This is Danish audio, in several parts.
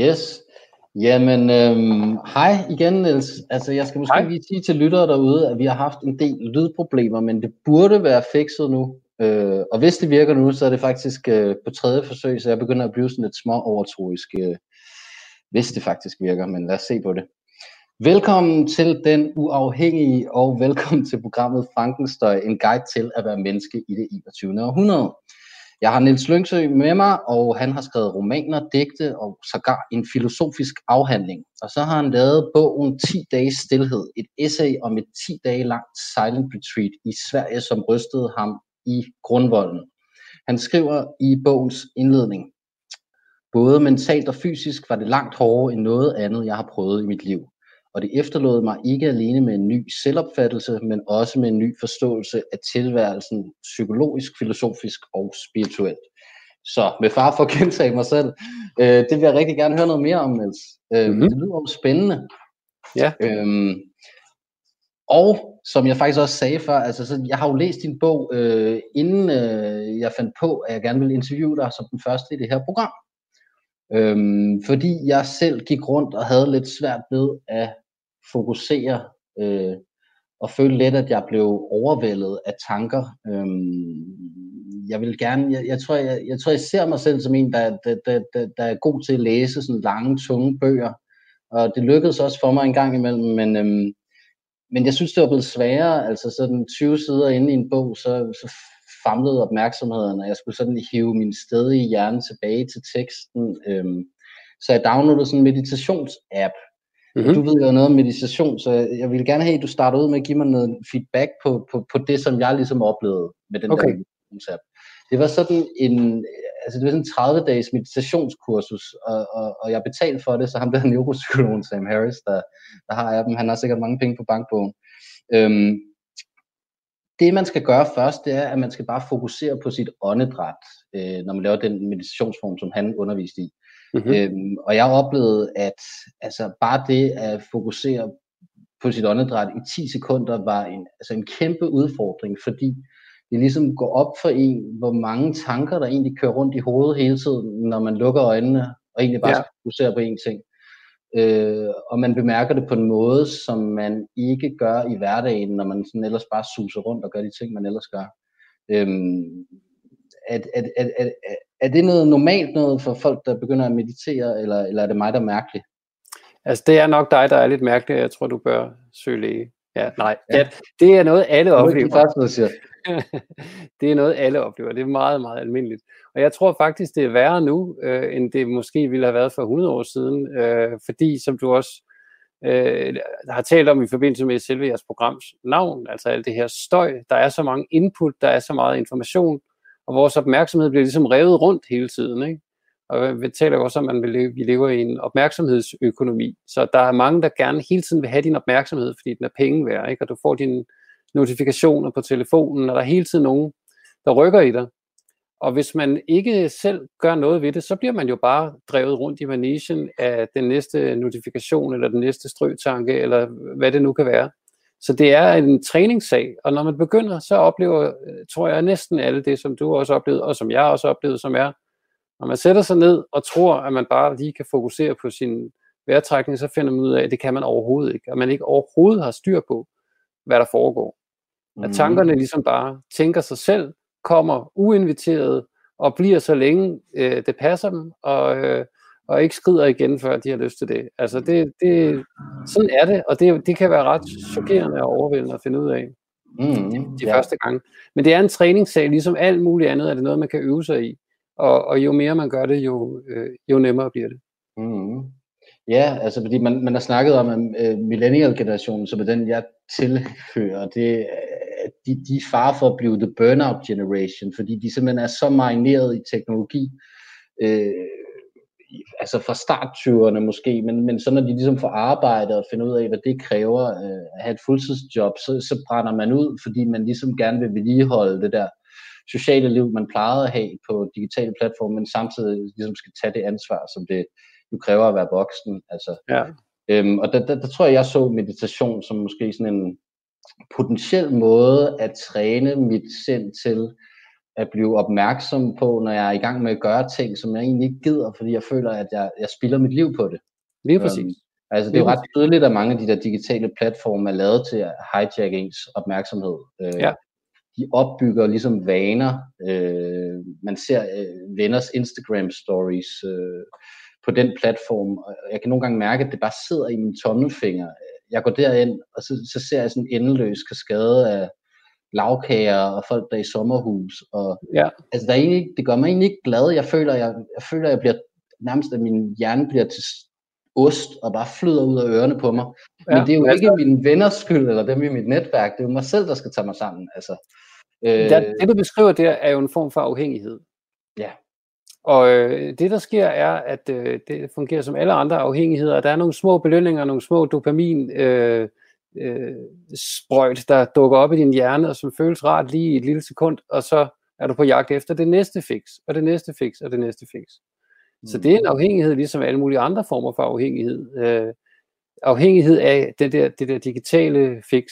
Yes. Jamen, øhm, hej igen, Niels. Altså, jeg skal måske hej. lige sige til lyttere derude, at vi har haft en del lydproblemer, men det burde være fikset nu. Øh, og hvis det virker nu, så er det faktisk øh, på tredje forsøg, så jeg begynder at blive sådan lidt små overtroisk, øh, hvis det faktisk virker, men lad os se på det. Velkommen til Den Uafhængige, og velkommen til programmet Frankenstøj, en guide til at være menneske i det 21. århundrede. Jeg har Niels Lyngsø med mig, og han har skrevet romaner, digte og sågar en filosofisk afhandling. Og så har han lavet bogen 10 dages stillhed, et essay om et 10 dage langt silent retreat i Sverige, som rystede ham i grundvolden. Han skriver i bogens indledning, Både mentalt og fysisk var det langt hårdere end noget andet, jeg har prøvet i mit liv og det efterlod mig ikke alene med en ny selvopfattelse, men også med en ny forståelse af tilværelsen psykologisk, filosofisk og spirituelt. Så med far for at gentage mig selv, øh, det vil jeg rigtig gerne høre noget mere om, Niels. Øh, mm-hmm. Det lyder jo spændende. Ja. Øhm, og som jeg faktisk også sagde før, altså, så jeg har jo læst din bog, øh, inden øh, jeg fandt på, at jeg gerne ville interviewe dig som den første i det her program. Øhm, fordi jeg selv gik rundt og havde lidt svært ved at fokusere øh, og føle lidt, at jeg blev overvældet af tanker. Øhm, jeg vil gerne, jeg, jeg, tror, jeg, jeg tror, jeg ser mig selv som en, der, der, der, der, der er god til at læse sådan lange, tunge bøger. Og det lykkedes også for mig en gang imellem, men, øhm, men jeg synes, det var blevet sværere. Altså sådan 20 sider inde i en bog, så, så famlede opmærksomheden, og jeg skulle sådan hive min stedige hjerne tilbage til teksten. Øhm, så jeg downloadede sådan en meditationsapp, Mm-hmm. Du ved jo noget om meditation, så jeg vil gerne have, at du starter ud med at give mig noget feedback på, på, på det, som jeg ligesom oplevede med den okay. der meditationsapp. Det var sådan en, altså det var sådan en 30 dages meditationskursus, og, og, og jeg betalte for det, så ham der neuropsykologen Sam Harris, der, der har appen, han har sikkert mange penge på bankbogen. Øhm, det man skal gøre først, det er, at man skal bare fokusere på sit åndedræt, øh, når man laver den meditationsform, som han underviste i. Mm-hmm. Øhm, og jeg oplevede, at altså, bare det at fokusere på sit åndedræt i 10 sekunder var en, altså en kæmpe udfordring, fordi det ligesom går op for en, hvor mange tanker, der egentlig kører rundt i hovedet hele tiden, når man lukker øjnene og egentlig bare ja. fokuserer på én ting. Øh, og man bemærker det på en måde, som man ikke gør i hverdagen, når man sådan ellers bare suser rundt og gør de ting, man ellers gør. Øhm, at, at, at, at, er det noget normalt noget for folk, der begynder at meditere, eller, eller er det mig, der er mærkelig? Altså, det er nok dig, der er lidt mærkelig. Jeg tror, du bør søge læge. Ja, nej. Ja. Ja, det er noget, alle oplever. Det er, faktisk, siger. det er noget, alle oplever. Det er meget, meget almindeligt. Og jeg tror faktisk, det er værre nu, øh, end det måske ville have været for 100 år siden. Øh, fordi, som du også øh, har talt om i forbindelse med selve jeres programs navn, altså alt det her støj, der er så mange input, der er så meget information, og vores opmærksomhed bliver ligesom revet rundt hele tiden. Ikke? Og vi taler også om, at vi lever i en opmærksomhedsøkonomi. Så der er mange, der gerne hele tiden vil have din opmærksomhed, fordi den er penge værd, ikke? og du får dine notifikationer på telefonen, og der er hele tiden nogen, der rykker i dig. Og hvis man ikke selv gør noget ved det, så bliver man jo bare drevet rundt i manesien af den næste notifikation, eller den næste strøtanke, eller hvad det nu kan være. Så det er en træningssag, og når man begynder, så oplever, øh, tror jeg, næsten alle det, som du også oplevede, og som jeg også oplevede, som er, når man sætter sig ned og tror, at man bare lige kan fokusere på sin vejrtrækning, så finder man ud af, at det kan man overhovedet ikke, at man ikke overhovedet har styr på, hvad der foregår. Mm. At tankerne ligesom bare tænker sig selv, kommer uinviteret og bliver så længe øh, det passer dem, og, øh, og ikke skrider igen, før de har lyst til det. Altså det, det, sådan er det, og det, det kan være ret chokerende og overvældende at finde ud af mm, de, de ja. første gange. Men det er en træningssag, ligesom alt muligt andet er det noget, man kan øve sig i. Og, og jo mere man gør det, jo, øh, jo nemmere bliver det. Mm. Ja, altså fordi man, man har snakket om, at øh, millennial-generationen, som er den, jeg tilhører, det, de, de er far for at blive the burnout generation, fordi de simpelthen er så marineret i teknologi, øh, altså fra start 20'erne måske, men, men så når de ligesom får arbejde og finder ud af, hvad det kræver øh, at have et fuldtidsjob, så, så brænder man ud, fordi man ligesom gerne vil vedligeholde det der sociale liv, man plejede at have på digitale platforme, men samtidig ligesom skal tage det ansvar, som det jo kræver at være voksen. Altså, ja. øhm, og der, der, der tror jeg, jeg så meditation som måske sådan en potentiel måde at træne mit sind til at blive opmærksom på, når jeg er i gang med at gøre ting, som jeg egentlig ikke gider, fordi jeg føler, at jeg, jeg spilder mit liv på det. Lige præcis. Um, altså det er jo ret tydeligt, at mange af de der digitale platforme er lavet til at hijack ens opmærksomhed. Øh, ja. De opbygger ligesom vaner. Øh, man ser øh, venners Instagram stories øh, på den platform, og jeg kan nogle gange mærke, at det bare sidder i mine tommelfinger. Jeg går derind, og så, så ser jeg sådan en endeløs kaskade af lavkager og folk, der er i sommerhus. Og, ja. altså, der er egentlig, det gør mig egentlig ikke glad. Jeg føler, jeg, jeg føler, jeg bliver nærmest, at min hjerne bliver til ost og bare flyder ud af ørerne på mig. Ja, Men det er jo ikke altså, mine venners skyld, eller dem i mit netværk. Det er jo mig selv, der skal tage mig sammen. Altså, øh, det, det, du beskriver der, er jo en form for afhængighed. Ja. Og øh, det, der sker, er, at øh, det fungerer som alle andre afhængigheder. Der er nogle små belønninger, nogle små dopamin øh, øh, sprøjt, der dukker op i din hjerne, og som føles rart lige i et lille sekund, og så er du på jagt efter det næste fix, og det næste fix, og det næste fix. Mm. Så det er en afhængighed, ligesom alle mulige andre former for afhængighed. Øh, afhængighed af det der, det der digitale fix.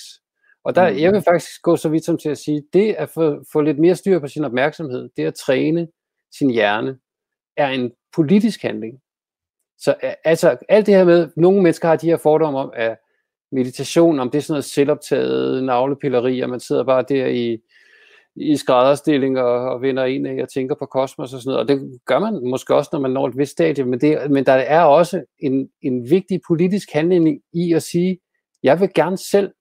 Og der, mm. jeg vil faktisk gå så vidt som til at sige, det at få, få lidt mere styr på sin opmærksomhed, det at træne sin hjerne, er en politisk handling. Så altså alt det her med, nogle mennesker har de her fordomme om, at meditation, om det er sådan noget selvoptaget navlepilleri, og man sidder bare der i, i skrædderstilling og, og vender ind af og tænker på kosmos og sådan noget. Og det gør man måske også, når man når et vist stadie, men, det, men der er også en, en vigtig politisk handling i at sige, jeg vil gerne selv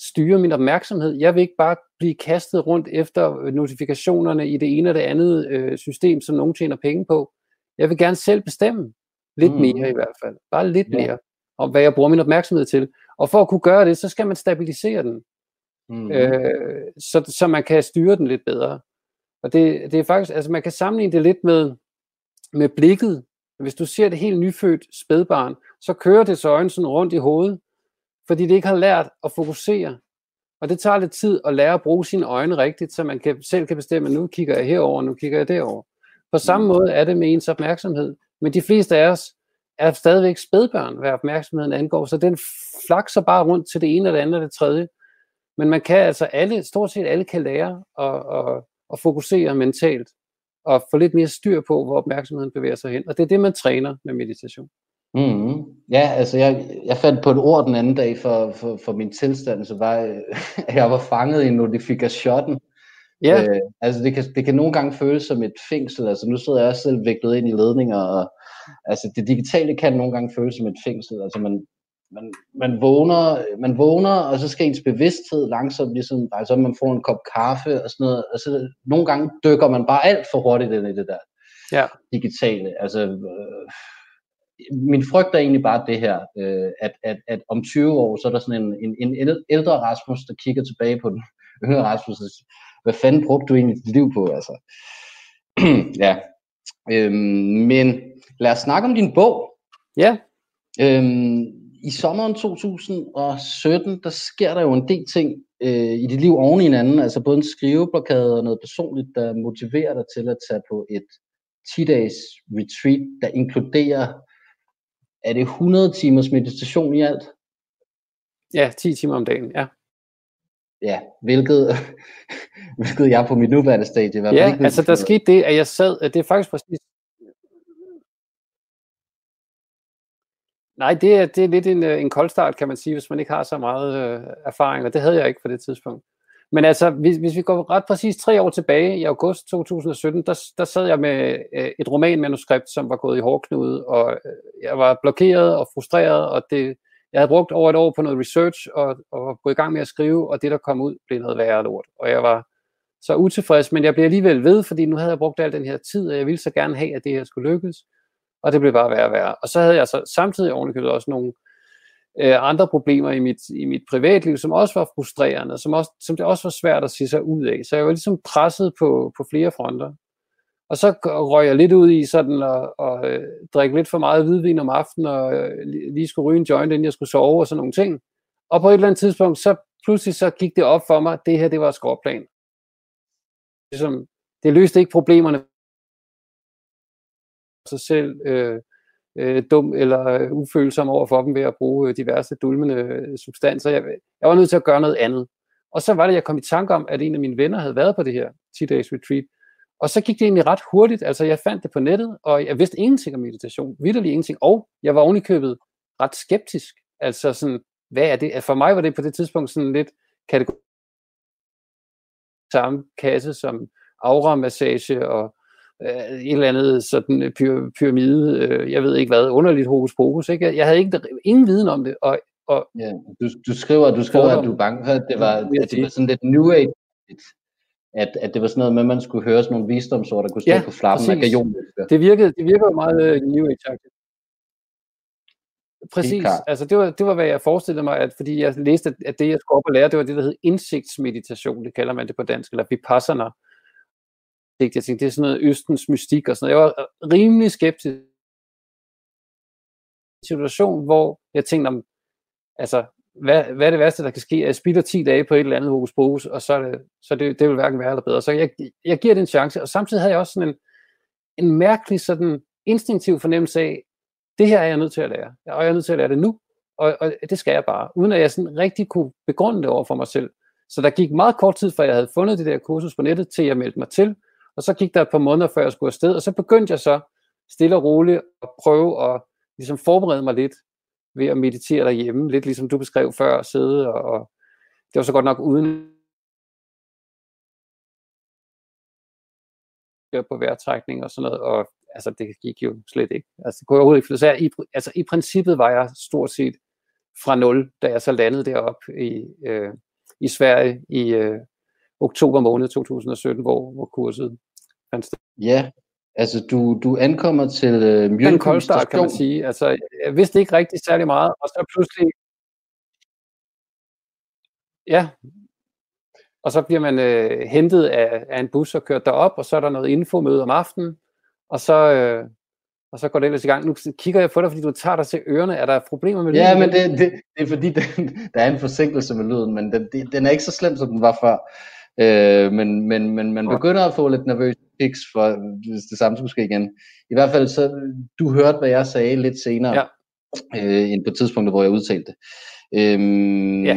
styre min opmærksomhed. Jeg vil ikke bare blive kastet rundt efter notifikationerne i det ene og det andet øh, system, som nogen tjener penge på. Jeg vil gerne selv bestemme. Lidt mm. mere i hvert fald. Bare lidt ja. mere om, hvad jeg bruger min opmærksomhed til. Og for at kunne gøre det, så skal man stabilisere den. Mm. Øh, så, så man kan styre den lidt bedre. Og det, det er faktisk, altså man kan sammenligne det lidt med, med blikket. Hvis du ser det helt nyfødt spædbarn, så kører det så øjne sådan rundt i hovedet, fordi det ikke har lært at fokusere. Og det tager lidt tid at lære at bruge sine øjne rigtigt, så man kan, selv kan bestemme, nu kigger jeg herover, nu kigger jeg derover. På samme mm. måde er det med ens opmærksomhed. Men de fleste af os er stadigvæk spædbørn, hvad opmærksomheden angår, så den flakser bare rundt til det ene og det andet og det tredje. Men man kan altså alle, stort set alle kan lære at, at, at fokusere mentalt og få lidt mere styr på, hvor opmærksomheden bevæger sig hen. Og det er det, man træner med meditation. Mm-hmm. Ja, altså jeg, jeg fandt på et ord den anden dag for, for, for min tilstand, så var jeg var fanget i notifikationen. Ja. Øh, altså det kan, det kan nogle gange føles som et fængsel, altså nu sidder jeg selv viklet ind i ledninger, og altså det digitale kan nogle gange føles som et fængsel, altså man, man, man, vågner, man vågner, og så skal ens bevidsthed langsomt ligesom, altså man får en kop kaffe og sådan noget, altså nogle gange dykker man bare alt for hurtigt ind i det der ja. digitale, altså øh, min frygt er egentlig bare det her, øh, at, at, at om 20 år, så er der sådan en, en, en ældre Rasmus, der kigger tilbage på den yngre Rasmus, og hvad fanden brugte du egentlig dit liv på, altså. ja. Øhm, men lad os snakke om din bog. Ja. Øhm, I sommeren 2017, der sker der jo en del ting øh, i dit liv oven i hinanden, altså både en skriveblokade og noget personligt, der motiverer dig til at tage på et 10-dages retreat, der inkluderer, er det 100 timers meditation i alt? Ja, 10 timer om dagen, ja ja, hvilket, hvilket jeg på mit nuværende stadie var. Ja, ikke altså der skete det, at jeg sad, det er faktisk præcis, Nej, det er, det er lidt en, øh, en en koldstart, kan man sige, hvis man ikke har så meget øh, erfaring, og det havde jeg ikke på det tidspunkt. Men altså, hvis, hvis vi går ret præcis tre år tilbage, i august 2017, der, der sad jeg med øh, et romanmanuskript, som var gået i hårdknude, og øh, jeg var blokeret og frustreret, og det, jeg havde brugt over et år på noget research og, og gået i gang med at skrive, og det der kom ud blev noget værre lort. Og jeg var så utilfreds, men jeg blev alligevel ved, fordi nu havde jeg brugt al den her tid, og jeg ville så gerne have, at det her skulle lykkes. Og det blev bare værre og værre. Og så havde jeg så samtidig ovenikøbet også nogle øh, andre problemer i mit, i mit privatliv, som også var frustrerende, som, også, som det også var svært at sige sig ud af. Så jeg var ligesom presset på, på flere fronter. Og så røg jeg lidt ud i sådan at, at øh, drikke lidt for meget hvidvin om aftenen, og øh, lige skulle ryge en joint, inden jeg skulle sove og sådan nogle ting. Og på et eller andet tidspunkt, så pludselig så gik det op for mig, at det her, det var skråplan. Ligesom, det løste ikke problemerne sig selv øh, øh, dum eller øh, ufølsom over for dem ved at bruge øh, diverse dulmende øh, substanser. Jeg, jeg var nødt til at gøre noget andet. Og så var det, jeg kom i tanke om, at en af mine venner havde været på det her 10-dages retreat, og så gik det egentlig ret hurtigt. Altså, jeg fandt det på nettet, og jeg vidste ingenting om meditation. Vitterlig ingenting. Og jeg var ovenikøbet ret skeptisk. Altså sådan, hvad er det? For mig var det på det tidspunkt sådan lidt kategori samme kasse som aura-massage og øh, et eller andet sådan pyr, pyramide, øh, jeg ved ikke hvad, underligt hokus pokus. Ikke? Jeg havde ikke, ingen viden om det. Og, og ja, du, du skriver, du skriver at du er bange for, at det var, at det var sådan lidt new age at, at det var sådan noget med, at man skulle høre sådan nogle visdomsord, der kunne stå ja, på flappen af gajon. Det virkede, det virkede meget uh, New Age-agtigt. Præcis, altså det var, det var, hvad jeg forestillede mig, at fordi jeg læste, at det, jeg skulle op og lære, det var det, der hed indsigtsmeditation, det kalder man det på dansk, eller vipassana. Jeg tænkte, det er sådan noget østens mystik og sådan noget. Jeg var rimelig skeptisk situation, hvor jeg tænkte om, altså, hvad, hvad er det værste, der kan ske? Jeg spilder 10 dage på et eller andet hokus pokus, og så, er det, så det, det vil hverken være eller bedre. Så jeg, jeg giver det en chance, og samtidig havde jeg også sådan en, en mærkelig sådan instinktiv fornemmelse af, det her er jeg nødt til at lære, og jeg er nødt til at lære det nu, og, og det skal jeg bare, uden at jeg sådan rigtig kunne begrunde det over for mig selv. Så der gik meget kort tid, før jeg havde fundet det der kursus på nettet, til jeg meldte mig til, og så gik der et par måneder, før jeg skulle afsted, og så begyndte jeg så stille og roligt at prøve at ligesom forberede mig lidt ved at meditere derhjemme, lidt ligesom du beskrev før, at sidde og, og det var så godt nok uden på vejrtrækning og sådan noget, og altså det gik jo slet ikke. Altså det kunne jeg overhovedet ikke. Så jeg, i, altså i princippet var jeg stort set fra nul, da jeg så landede derop i, øh, i Sverige i øh, oktober måned 2017, hvor, hvor kurset fandt sted. Ja, Altså, du, du ankommer til Mjølby En koldstart, kan man sige. Altså, jeg vidste ikke rigtig særlig meget, og så pludselig... Ja, og så bliver man øh, hentet af, af en bus og kørt derop, og så er der noget infomøde om aftenen, og så, øh, og så går det ellers i gang. Nu kigger jeg på dig, fordi du tager dig til ørerne. Er der problemer med lyden? Ja, men det, det, det er fordi, den, der er en forsinkelse med lyden, men den, den er ikke så slem, som den var før. Øh, men, men, men man begynder at få lidt nervøs pics, for, hvis det samme skulle ske igen. I hvert fald, så du hørte, hvad jeg sagde lidt senere, ja. øh, end på tidspunktet, hvor jeg udtalte det. Øhm, ja.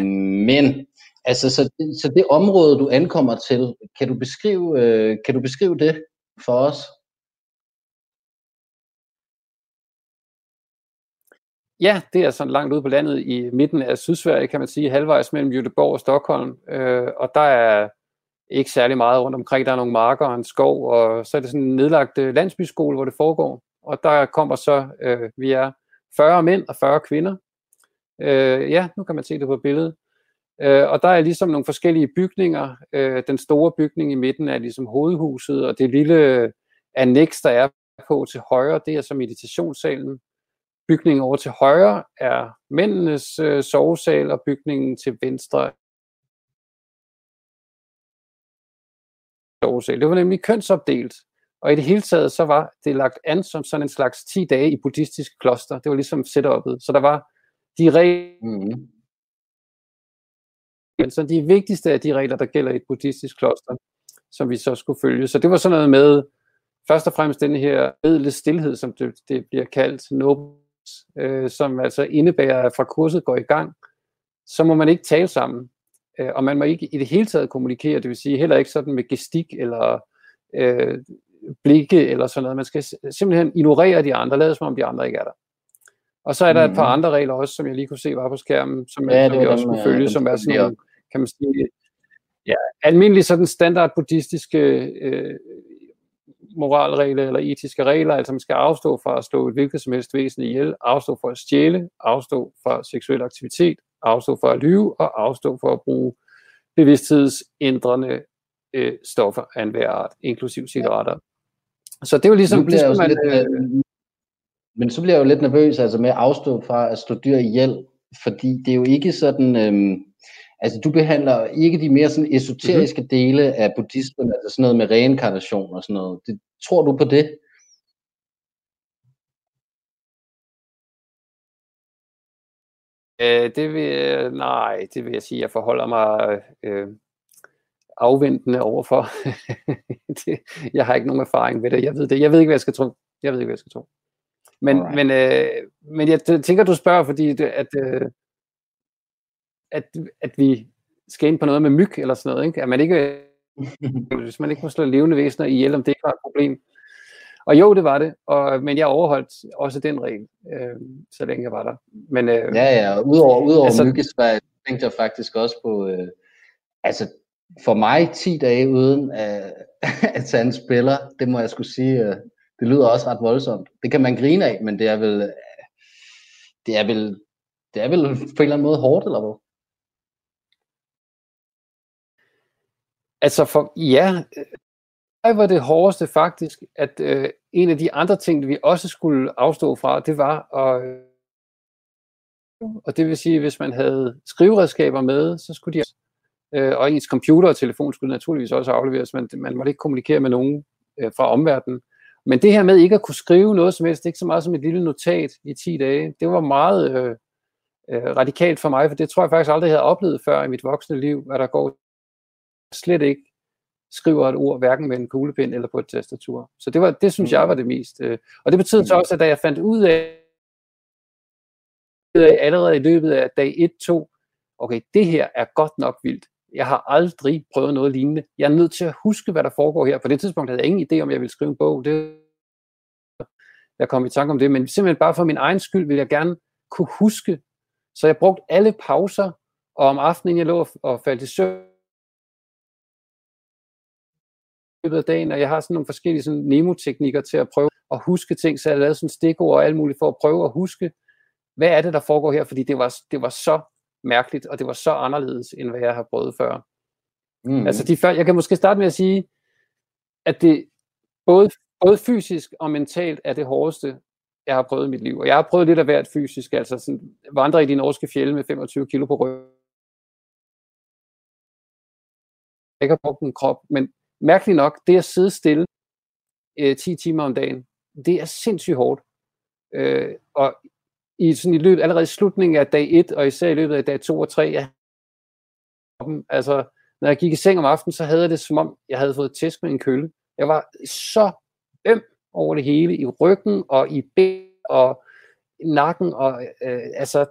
Men, altså, så, så det område, du ankommer til, kan du beskrive, øh, kan du beskrive det for os? Ja, det er sådan langt ude på landet i midten af Sydsverige, kan man sige, halvvejs mellem Göteborg og Stockholm. Øh, og der er ikke særlig meget rundt omkring. Der er nogle marker og en skov, og så er det sådan en nedlagt øh, landsbyskole, hvor det foregår. Og der kommer så, øh, vi er 40 mænd og 40 kvinder. Øh, ja, nu kan man se det på billedet. Øh, og der er ligesom nogle forskellige bygninger. Øh, den store bygning i midten er ligesom hovedhuset, og det lille øh, annex, der er på til højre, det er så meditationssalen. Bygningen over til højre er mændenes øh, sovesal, og bygningen til venstre årsag. Det var nemlig kønsopdelt, og i det hele taget så var det lagt an som sådan en slags 10 dage i buddhistisk kloster. Det var ligesom setup'et. Så der var de regler, mm. så de vigtigste af de regler, der gælder i et buddhistisk kloster, som vi så skulle følge. Så det var sådan noget med, først og fremmest den her edle stillhed, som det, det bliver kaldt, nobis, øh, som altså indebærer, at fra kurset går i gang, så må man ikke tale sammen øh, og man må ikke i det hele taget kommunikere, det vil sige heller ikke sådan med gestik eller øh, blikke eller sådan noget. Man skal simpelthen ignorere de andre, lade som om de andre ikke er der. Og så er der mm. et par mm. andre regler også, som jeg lige kunne se var på skærmen, som, ja, som jeg også kunne følge, som er sådan nogle, kan man sige, ja, almindelige sådan standard buddhistiske øh, moralregler eller etiske regler, altså man skal afstå fra at slå et hvilket som helst væsen ihjel, afstå fra at stjæle, afstå fra seksuel aktivitet, afstå fra at lyve og afstå fra at bruge bevidsthedsændrende øh, stoffer af enhver art, inklusiv cigaretter. Så det er jo ligesom... Det, det man, lidt, øh, men så bliver jeg jo lidt nervøs altså med at afstå fra at slå dyr ihjel, fordi det er jo ikke sådan... Øh, altså du behandler ikke de mere sådan esoteriske mm-hmm. dele af buddhismen, altså sådan noget med reinkarnation og sådan noget. Det, tror du på det? Øh, det vil, nej, det vil jeg sige, jeg forholder mig øh, afventende overfor. det, jeg har ikke nogen erfaring med det. Jeg ved det. Jeg ved ikke, hvad jeg skal tro. Jeg ved ikke, hvad jeg skal tro. Men, men, øh, men jeg tænker, du spørger, fordi det, at, øh, at, at vi skal ind på noget med myg eller sådan noget, ikke? At man ikke hvis man ikke må slå levende væsener ihjel, om det ikke var et problem. Og jo, det var det, og, men jeg overholdt også den regel, øh, så længe jeg var der. Men, øh, ja, ja, udover, udover altså, myggesvær, tænkte jeg faktisk også på, øh, altså for mig 10 dage uden at, at tage en spiller, det må jeg skulle sige, øh, det lyder også ret voldsomt. Det kan man grine af, men det er vel, øh, det er vel, det er vel på en eller anden måde hårdt, eller hvad? Altså for, ja, mig var det hårdeste faktisk, at øh, en af de andre ting, vi også skulle afstå fra, det var at, øh, og det vil sige, hvis man havde skriveredskaber med, så skulle de øh, og ens computer og telefon skulle naturligvis også afleveres, men man måtte ikke kommunikere med nogen øh, fra omverdenen. Men det her med ikke at kunne skrive noget som helst, ikke så meget som et lille notat i 10 dage, det var meget øh, øh, radikalt for mig, for det tror jeg faktisk aldrig, jeg havde oplevet før i mit voksne liv, at der går slet ikke skriver et ord, hverken med en kuglepind eller på et tastatur. Så det, var, det synes jeg var det mest. Øh, og det betød så også, at da jeg fandt ud af, allerede i løbet af dag 1-2, okay, det her er godt nok vildt. Jeg har aldrig prøvet noget lignende. Jeg er nødt til at huske, hvad der foregår her. På det tidspunkt havde jeg ingen idé, om jeg ville skrive en bog. Det, jeg kom i tanke om det, men simpelthen bare for min egen skyld vil jeg gerne kunne huske. Så jeg brugte alle pauser, og om aftenen jeg lå og faldt i søvn, løbet af dagen, og jeg har sådan nogle forskellige sådan Nemo-teknikker til at prøve at huske ting, så jeg har lavet sådan stikord og alt muligt for at prøve at huske, hvad er det, der foregår her, fordi det var, det var så mærkeligt, og det var så anderledes, end hvad jeg har prøvet før. Mm. Altså, de før, jeg kan måske starte med at sige, at det både, både fysisk og mentalt er det hårdeste, jeg har prøvet i mit liv. Og jeg har prøvet lidt af hvert fysisk, altså sådan, vandre i de norske fjelde med 25 kilo på ryggen. Jeg har brugt en krop, men mærkeligt nok, det at sidde stille øh, 10 timer om dagen, det er sindssygt hårdt. Øh, og i, sådan i løbet, allerede i slutningen af dag 1, og især i løbet af dag 2 og 3, ja, altså, når jeg gik i seng om aftenen, så havde jeg det som om, jeg havde fået tæsk med en kølle. Jeg var så øm over det hele, i ryggen og i ben og nakken, og øh, altså,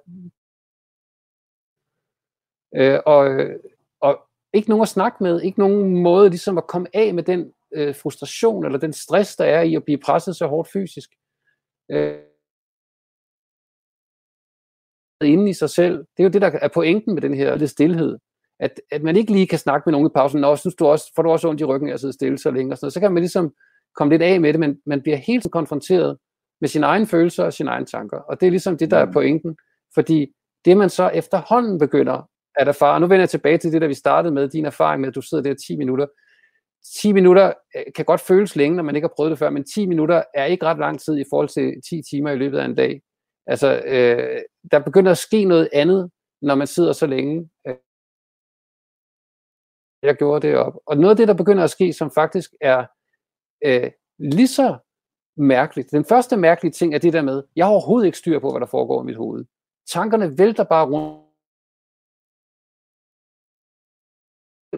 øh, og, øh, og ikke nogen at snakke med, ikke nogen måde ligesom at komme af med den øh, frustration eller den stress, der er i at blive presset så hårdt fysisk. Øh, inde i sig selv. Det er jo det, der er pointen med den her det stillhed. At, at man ikke lige kan snakke med nogen i pausen, Nå, synes du også, får du også ondt i ryggen af at sidde stille så længe, og sådan noget. så kan man ligesom komme lidt af med det, men man bliver helt konfronteret med sine egne følelser og sine egne tanker. Og det er ligesom det, der er mm. pointen. Fordi det man så efterhånden begynder at erfare, nu vender jeg tilbage til det, der vi startede med, din erfaring med, at du sidder der 10 minutter. 10 minutter øh, kan godt føles længe, når man ikke har prøvet det før, men 10 minutter er ikke ret lang tid i forhold til 10 timer i løbet af en dag. Altså, øh, der begynder at ske noget andet, når man sidder så længe. Øh. Jeg gjorde det op. Og noget af det, der begynder at ske, som faktisk er øh, lige så mærkeligt. Den første mærkelige ting er det der med, jeg har overhovedet ikke styr på, hvad der foregår i mit hoved. Tankerne vælter bare rundt.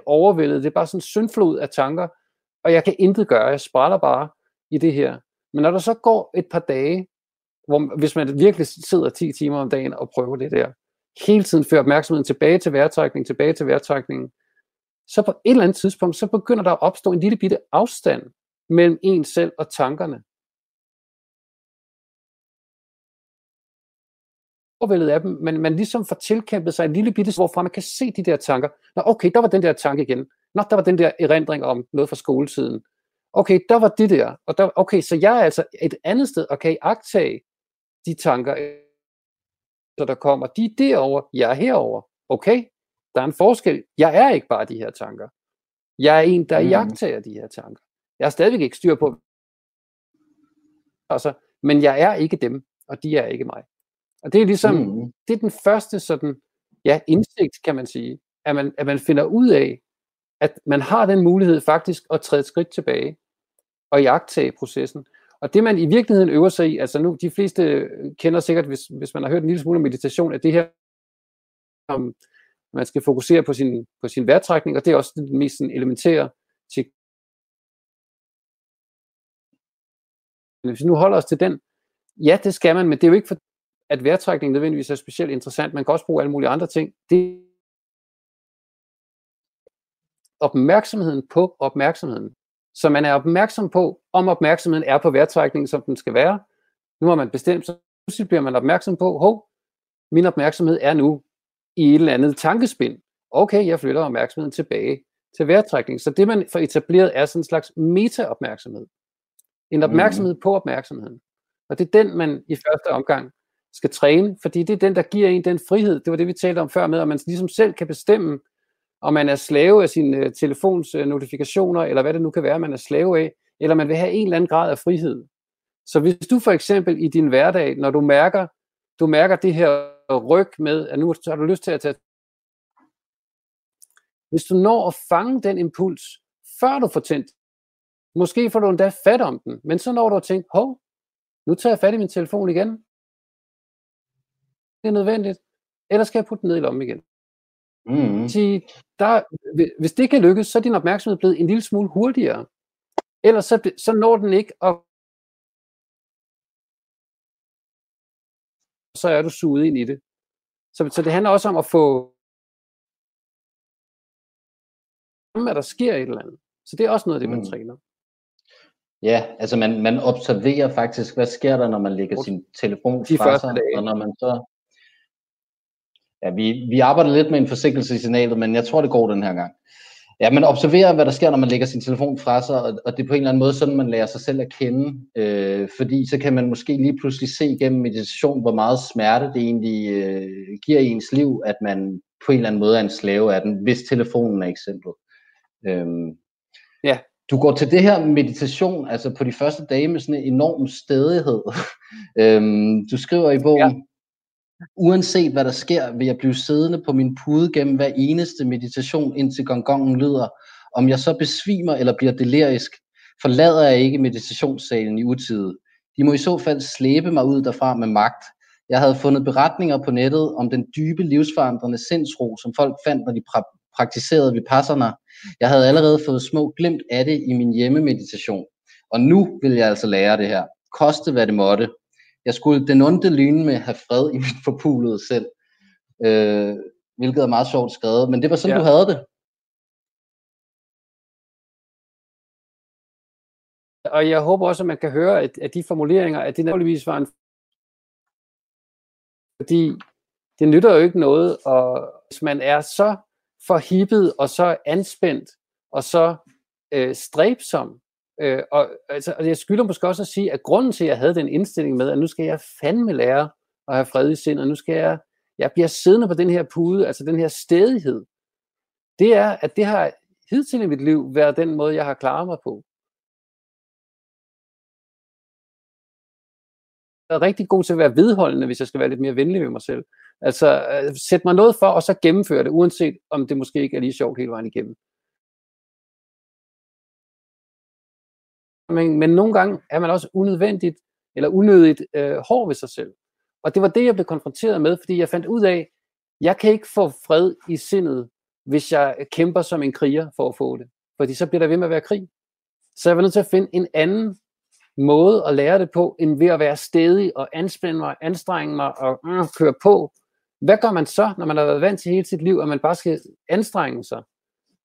Overvældet. Det er bare sådan en syndflod af tanker, og jeg kan intet gøre. Jeg spræller bare i det her. Men når der så går et par dage, hvor, hvis man virkelig sidder 10 timer om dagen og prøver det der, hele tiden fører opmærksomheden tilbage til vejrtrækning, tilbage til vejrtrækningen, så på et eller andet tidspunkt, så begynder der at opstå en lille bitte afstand mellem en selv og tankerne. Overvældet af dem, men man ligesom får tilkæmpet sig en lille bitte, hvorfra man kan se de der tanker. Nå, okay, der var den der tanke igen. Nå, der var den der erindring om noget fra skoletiden. Okay, der var det der. Og der, okay, så jeg er altså et andet sted og kan agtage de tanker, der kommer. De er derovre, jeg er herover. Okay, der er en forskel. Jeg er ikke bare de her tanker. Jeg er en, der mm. jagtager de her tanker. Jeg har stadigvæk ikke styr på, altså, men jeg er ikke dem, og de er ikke mig. Og det er ligesom, mm. det er den første sådan, ja, indsigt, kan man sige, at man, at man finder ud af, at man har den mulighed faktisk at træde et skridt tilbage og jagtage processen. Og det man i virkeligheden øver sig i, altså nu de fleste kender sikkert, hvis, hvis man har hørt en lille smule om meditation, at det her, om man skal fokusere på sin, på sin vejrtrækning, og det er også det mest sådan, elementære til. Hvis vi nu holder os til den, ja, det skal man, men det er jo ikke for, at vejrtrækning nødvendigvis er specielt interessant. Man kan også bruge alle mulige andre ting. Det opmærksomheden på opmærksomheden. Så man er opmærksom på, om opmærksomheden er på vejrtrækningen, som den skal være. Nu har man bestemt, så pludselig bliver man opmærksom på, hov, min opmærksomhed er nu i et eller andet tankespind. Okay, jeg flytter opmærksomheden tilbage til vejrtrækning. Så det, man får etableret, er sådan en slags meta-opmærksomhed. En opmærksomhed mm. på opmærksomheden. Og det er den, man i første omgang skal træne, fordi det er den, der giver en den frihed. Det var det, vi talte om før med, at man ligesom selv kan bestemme, om man er slave af sine øh, telefons øh, notifikationer, eller hvad det nu kan være, man er slave af, eller man vil have en eller anden grad af frihed. Så hvis du for eksempel i din hverdag, når du mærker, du mærker det her ryg med, at nu har du lyst til at tage hvis du når at fange den impuls, før du får tændt, måske får du endda fat om den, men så når du at tænke, hov, nu tager jeg fat i min telefon igen. Det er nødvendigt. Eller skal jeg putte den ned i lommen igen? Mm. Så der, hvis det kan lykkes, så er din opmærksomhed blevet en lille smule hurtigere. Ellers så, så når den ikke, og så er du suget ind i det. Så, så det handler også om at få at der sker et eller andet. Så det er også noget af det, man mm. træner. Ja, altså man, man observerer faktisk, hvad sker der, når man lægger sin telefon fra sig, dage. og når man så... Ja, vi, vi arbejder lidt med en forsinkelse i signalet, men jeg tror, det går den her gang. Ja, man observerer, hvad der sker, når man lægger sin telefon fra sig, og, og det er på en eller anden måde sådan, man lærer sig selv at kende, øh, fordi så kan man måske lige pludselig se gennem meditation, hvor meget smerte det egentlig øh, giver i ens liv, at man på en eller anden måde er en slave af den, hvis telefonen er eksemplet. Øhm, ja. Du går til det her meditation, altså på de første dage med sådan en enorm stedighed. øhm, du skriver i bogen, ja uanset hvad der sker, vil jeg blive siddende på min pude gennem hver eneste meditation, indtil gongongen lyder. Om jeg så besvimer eller bliver delirisk, forlader jeg ikke meditationssalen i utide. De må i så fald slæbe mig ud derfra med magt. Jeg havde fundet beretninger på nettet om den dybe livsforandrende sindsro, som folk fandt, når de pra- praktiserede vipassana, jeg havde allerede fået små glimt af det i min hjemmemeditation, og nu vil jeg altså lære det her. Koste hvad det måtte. Jeg skulle den onde lyne med have fred i mit forpulede selv. Øh, hvilket er meget sjovt skrevet, men det var sådan, ja. du havde det. Og jeg håber også, at man kan høre, at, at de formuleringer, at det naturligvis var en... Fordi det nytter jo ikke noget, og hvis man er så forhippet og så anspændt og så øh, stræbsom. Øh, og, altså, og jeg skylder måske også at sige, at grunden til, at jeg havde den indstilling med, at nu skal jeg fandme lære at have fred i sind, og nu skal jeg, jeg bliver siddende på den her pude, altså den her stedighed, det er, at det har hidtil i mit liv været den måde, jeg har klaret mig på. Jeg er rigtig god til at være vedholdende, hvis jeg skal være lidt mere venlig ved mig selv. Altså, øh, sæt mig noget for, og så gennemføre det, uanset om det måske ikke er lige sjovt hele vejen igennem. Men, men nogle gange er man også unødvendigt, eller unødigt øh, hård ved sig selv. Og det var det, jeg blev konfronteret med, fordi jeg fandt ud af, jeg kan ikke få fred i sindet, hvis jeg kæmper som en kriger for at få det. Fordi så bliver der ved med at være krig. Så jeg var nødt til at finde en anden måde at lære det på, end ved at være stedig og anspænde mig, anstrenge mig og øh, køre på, hvad gør man så, når man har været vant til hele sit liv, at man bare skal anstrenge sig?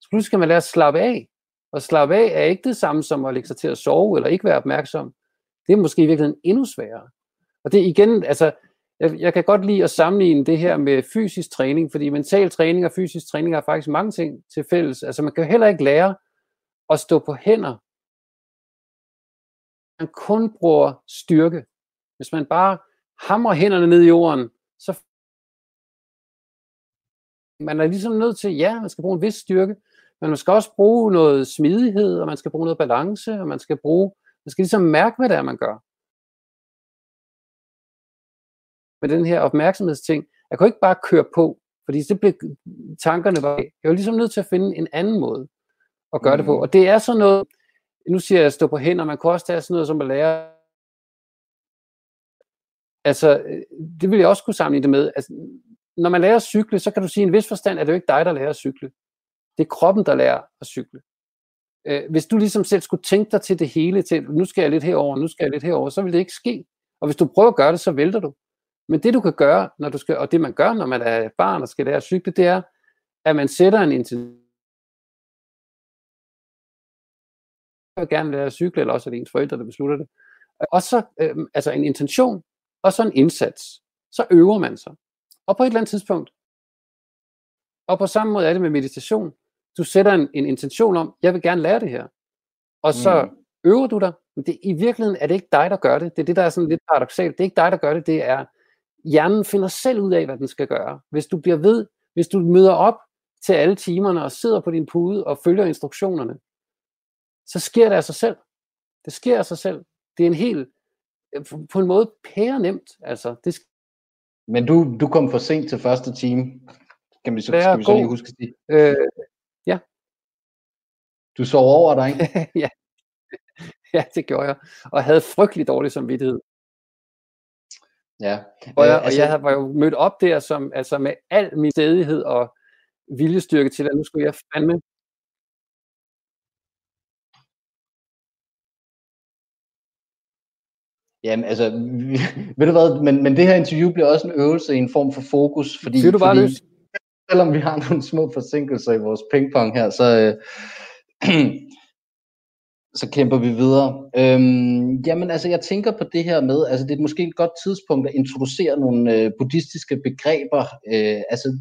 Så pludselig skal man lære at slappe af. Og slappe af er ikke det samme som at lægge sig til at sove eller ikke være opmærksom. Det er måske i virkeligheden endnu sværere. Og det igen, altså, jeg, jeg kan godt lide at sammenligne det her med fysisk træning, fordi mental træning og fysisk træning har faktisk mange ting til fælles. Altså man kan heller ikke lære at stå på hænder. Man kun bruger styrke. Hvis man bare hamrer hænderne ned i jorden, så man er ligesom nødt til, ja, man skal bruge en vis styrke, men man skal også bruge noget smidighed, og man skal bruge noget balance, og man skal bruge, man skal ligesom mærke, hvad det er, man gør. Med den her opmærksomhedsting, jeg kunne ikke bare køre på, fordi det blev tankerne var, jeg var ligesom nødt til at finde en anden måde at gøre mm. det på. Mm. Og det er sådan noget, nu siger jeg at stå på hænder, man kan også tage sådan noget som at lære Altså, det vil jeg også kunne sammenligne det med. Altså, når man lærer at cykle, så kan du sige, at en vis forstand er det jo ikke dig, der lærer at cykle. Det er kroppen, der lærer at cykle. Øh, hvis du ligesom selv skulle tænke dig til det hele, til nu skal jeg lidt herover, nu skal jeg lidt herover, så vil det ikke ske. Og hvis du prøver at gøre det, så vælter du. Men det du kan gøre, når du skal, og det man gør, når man er barn og skal lære at cykle, det er, at man sætter en intention vil gerne lære at cykle, eller også er det ens forældre, der beslutter det. Og så øh, altså en intention, og så en indsats. Så øver man sig. Og på et eller andet tidspunkt, og på samme måde er det med meditation, du sætter en, en intention om, jeg vil gerne lære det her. Og så mm. øver du dig. Men det, i virkeligheden er det ikke dig, der gør det. Det er det, der er sådan lidt paradoxalt. Det er ikke dig, der gør det. Det er, hjernen finder selv ud af, hvad den skal gøre. Hvis du bliver ved, hvis du møder op til alle timerne og sidder på din pude og følger instruktionerne, så sker det af sig selv. Det sker af sig selv. Det er en helt, på en måde pære nemt. Altså, det Men du, du kom for sent til første time, kan vi så, skal vi så lige huske sige. Øh. Du sov over dig, ikke? ja. ja, det gjorde jeg. Og havde frygtelig dårlig samvittighed. Ja. Og jeg, øh, altså, og jeg var jo mødt op der som, altså med al min stedighed og viljestyrke til, at nu skulle jeg fandme Jamen, altså, ved du hvad, men, men det her interview bliver også en øvelse i en form for fokus, fordi, Siger du bare fordi selvom vi har nogle små forsinkelser i vores pingpong her, så, øh, så kæmper vi videre. Øhm, jamen altså, jeg tænker på det her med, altså det er måske et godt tidspunkt at introducere nogle øh, buddhistiske begreber. Øh, altså,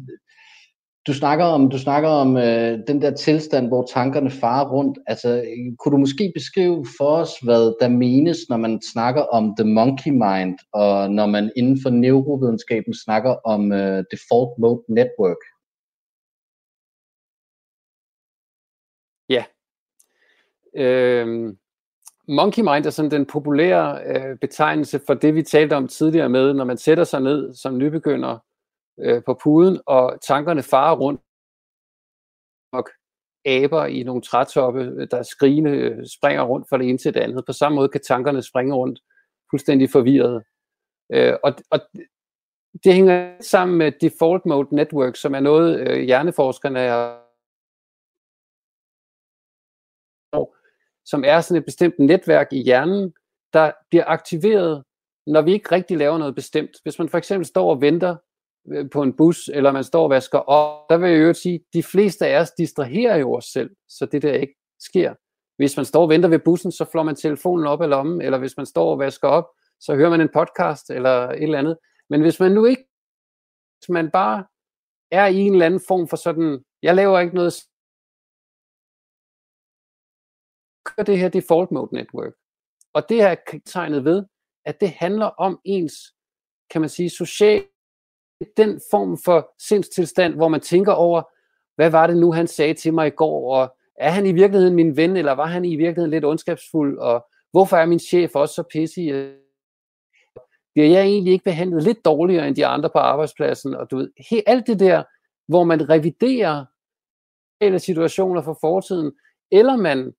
du snakker om, du snakker om øh, den der tilstand, hvor tankerne farer rundt. Altså, kunne du måske beskrive for os, hvad der menes, når man snakker om the monkey mind, og når man inden for neurovidenskaben snakker om øh, default mode network? Øh, monkey mind er sådan den populære øh, betegnelse for det, vi talte om tidligere med, når man sætter sig ned som nybegynder øh, på puden, og tankerne farer rundt og aber i nogle trætoppe, øh, der skrigende øh, springer rundt fra det ene til det andet. På samme måde kan tankerne springe rundt fuldstændig forvirret. Øh, og, og det hænger sammen med default mode network, som er noget, øh, hjerneforskerne har som er sådan et bestemt netværk i hjernen, der bliver aktiveret, når vi ikke rigtig laver noget bestemt. Hvis man for eksempel står og venter øh, på en bus, eller man står og vasker op, der vil jeg jo sige, at de fleste af os distraherer jo os selv, så det der ikke sker. Hvis man står og venter ved bussen, så flår man telefonen op af lommen, eller hvis man står og vasker op, så hører man en podcast eller et eller andet. Men hvis man nu ikke, hvis man bare er i en eller anden form for sådan, jeg laver ikke noget kører det her default mode network. Og det er tegnet ved, at det handler om ens, kan man sige, social, den form for sindstilstand, hvor man tænker over, hvad var det nu, han sagde til mig i går, og er han i virkeligheden min ven, eller var han i virkeligheden lidt ondskabsfuld, og hvorfor er min chef også så pissig? Bliver jeg egentlig ikke behandlet lidt dårligere end de andre på arbejdspladsen? Og du ved, alt det der, hvor man reviderer eller situationer fra fortiden, eller man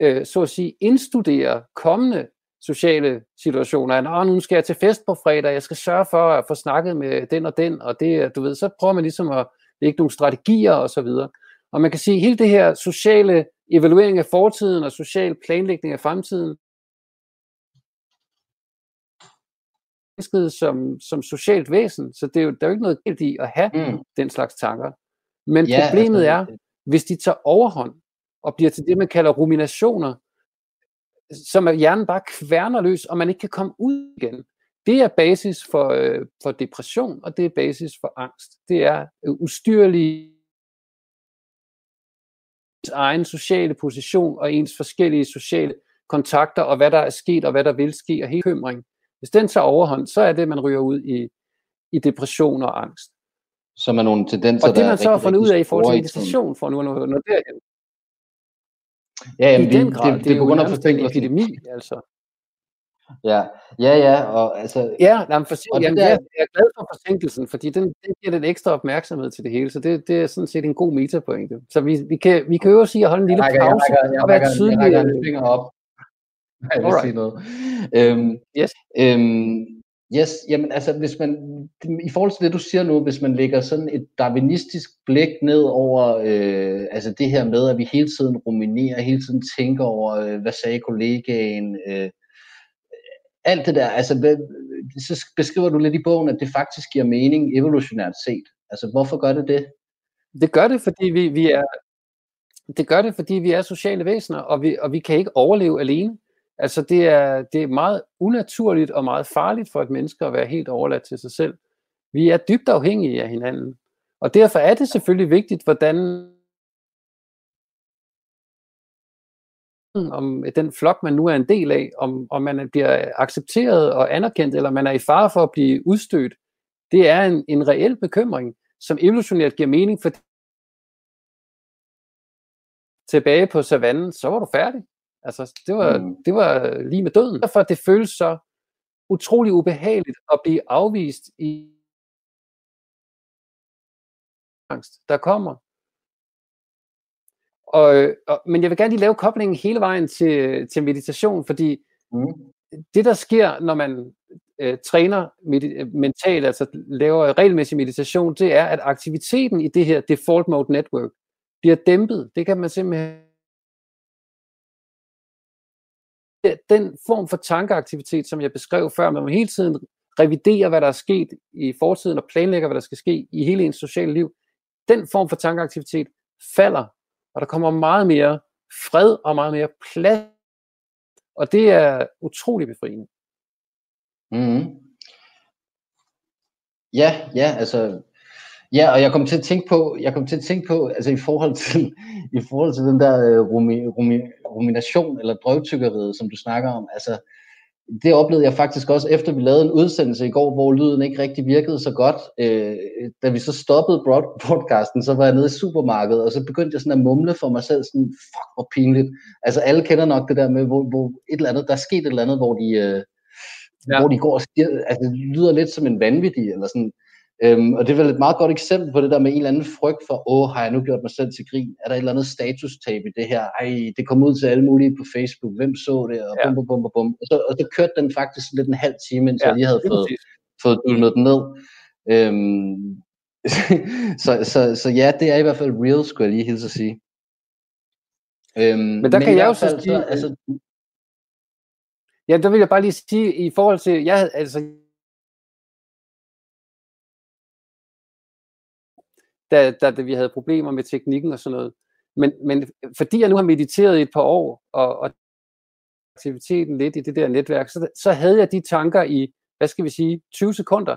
øh, så at sige, indstudere kommende sociale situationer. Nå, nu skal jeg til fest på fredag, jeg skal sørge for at få snakket med den og den, og det, du ved, så prøver man ligesom at lægge nogle strategier og så videre. Og man kan sige, at hele det her sociale evaluering af fortiden og social planlægning af fremtiden, som, som socialt væsen, så det er jo, der er jo ikke noget galt i at have mm. den slags tanker. Men ja, problemet altså, er, hvis de tager overhånd, og bliver til det, man kalder ruminationer, som er hjernen bare kværner løs, og man ikke kan komme ud igen. Det er basis for, øh, for depression, og det er basis for angst. Det er øh, ustyrlig egen sociale position og ens forskellige sociale kontakter, og hvad der er sket, og hvad der vil ske, og bekymring. Hvis den tager overhånd, så er det, man ryger ud i, i depression og angst. Som er nogle tendenser, Og det man så har fundet ud af i forhold til meditation, for nu at nå derhen, Ja, jamen, I den grad, det, det, det, er på grund af en epidemi, altså. Ja, ja, ja, og altså... Ja, jamen, for, og jamen, der... jeg, jeg er glad for forsinkelsen, fordi den, den giver lidt ekstra opmærksomhed til det hele, så det, det er sådan set en god metapointe. Så vi, vi, kan, vi kan jo sige at holde en lille jeg pause jeg rækker, jeg og være tydelige. Jeg rækker en finger op. Jeg vil sige noget. Øhm, yes. Øhm, Yes, jamen altså hvis man, i forhold til det du siger nu, hvis man lægger sådan et darwinistisk blik ned over øh, altså det her med, at vi hele tiden ruminerer, hele tiden tænker over, øh, hvad sagde kollegaen, øh, alt det der, altså hvad, så beskriver du lidt i bogen, at det faktisk giver mening evolutionært set. Altså hvorfor gør det det? Det gør det, fordi vi, vi er Det gør det, fordi vi er sociale væsener, og vi, og vi kan ikke overleve alene. Altså det er, det er meget unaturligt og meget farligt for et menneske at være helt overladt til sig selv. Vi er dybt afhængige af hinanden. Og derfor er det selvfølgelig vigtigt, hvordan om den flok, man nu er en del af, om, om man bliver accepteret og anerkendt, eller man er i fare for at blive udstødt, det er en, en reel bekymring, som evolutionært giver mening, for tilbage på savannen, så var du færdig. Altså, det var, mm. det var lige med døden. Derfor det føles så utrolig ubehageligt at blive afvist i angst, der kommer. Og, og, men jeg vil gerne lige lave koblingen hele vejen til, til meditation, fordi mm. det, der sker, når man øh, træner med, mentalt, altså laver regelmæssig meditation, det er, at aktiviteten i det her default mode network bliver dæmpet. Det kan man simpelthen den form for tankeaktivitet, som jeg beskrev før, man må hele tiden revidere, hvad der er sket i fortiden, og planlægger, hvad der skal ske i hele ens sociale liv, den form for tankeaktivitet falder, og der kommer meget mere fred og meget mere plads, og det er utrolig befriende. Mm. Ja, ja, altså Ja, og jeg kom til at tænke på, jeg kom til at tænke på, altså i forhold til, i forhold til den der uh, rumi, rumi, rumination eller drøvtykkeriet, som du snakker om, altså det oplevede jeg faktisk også, efter vi lavede en udsendelse i går, hvor lyden ikke rigtig virkede så godt. Øh, da vi så stoppede broadcasten, så var jeg nede i supermarkedet, og så begyndte jeg sådan at mumle for mig selv, sådan, fuck, hvor pinligt. Altså alle kender nok det der med, hvor, hvor et eller andet, der er sket et eller andet, hvor de, øh, ja. hvor de går og siger, altså det lyder lidt som en vanvittig, eller sådan, Øhm, og det er vel et meget godt eksempel på det der med en eller anden frygt for, åh, har jeg nu gjort mig selv til grin? Er der et eller andet statustab i det her? Ej, det kom ud til alle mulige på Facebook. Hvem så det? Og bum, bum, bum, bum. Og så, og så kørte den faktisk lidt en halv time, indtil ja, jeg lige havde fået, fået dulmet den ned. Øhm, så, så, så ja, det er i hvert fald real, skulle jeg lige hilse at sige. Øhm, men der men kan jeg jo så sige, så, altså, ja, der vil jeg bare lige sige, i forhold til, jeg, altså, da, da, da vi havde problemer med teknikken og sådan noget. Men, men fordi jeg nu har mediteret i et par år, og, og aktiviteten lidt i det der netværk, så, så havde jeg de tanker i, hvad skal vi sige, 20 sekunder.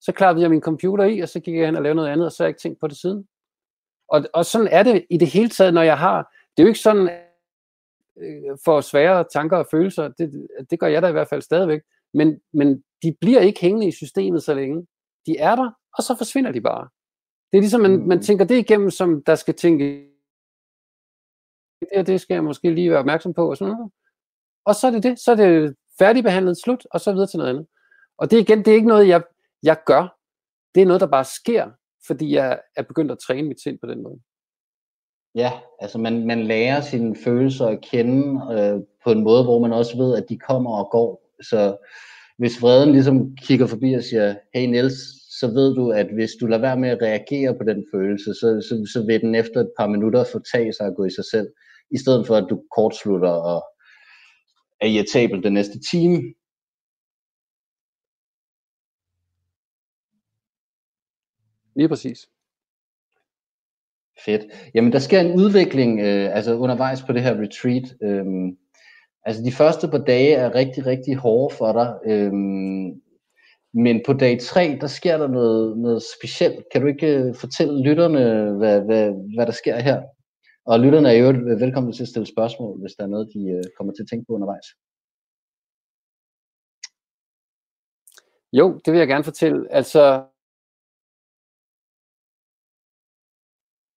Så klappede jeg min computer i, og så gik jeg hen og lavede noget andet, og så har jeg ikke tænkt på det siden. Og, og sådan er det i det hele taget, når jeg har, det er jo ikke sådan, øh, for svære tanker og følelser, det, det gør jeg da i hvert fald stadigvæk, men, men de bliver ikke hængende i systemet så længe. De er der, og så forsvinder de bare. Det er ligesom, man, man mm. tænker det igennem, som der skal tænke, det, det skal jeg måske lige være opmærksom på, og sådan noget. Og så er det det, så er det færdigbehandlet, slut, og så videre til noget andet. Og det igen, det er ikke noget, jeg, jeg gør. Det er noget, der bare sker, fordi jeg er begyndt at træne mit sind på den måde. Ja, altså man, man lærer sine følelser at kende øh, på en måde, hvor man også ved, at de kommer og går. Så hvis vreden ligesom kigger forbi og siger, hey Niels, så ved du, at hvis du lader være med at reagere på den følelse, så, så, så vil den efter et par minutter få tage sig og gå i sig selv, i stedet for at du kortslutter og er irritabel den næste time. Lige præcis. Fedt. Jamen, der sker en udvikling øh, altså undervejs på det her retreat. Øh, altså, de første par dage er rigtig, rigtig hårde for dig. Øh, men på dag 3, der sker der noget, noget specielt. Kan du ikke øh, fortælle lytterne, hvad, hvad, hvad der sker her? Og lytterne er jo øh, velkommen til at stille spørgsmål, hvis der er noget, de øh, kommer til at tænke på undervejs. Jo, det vil jeg gerne fortælle. Altså,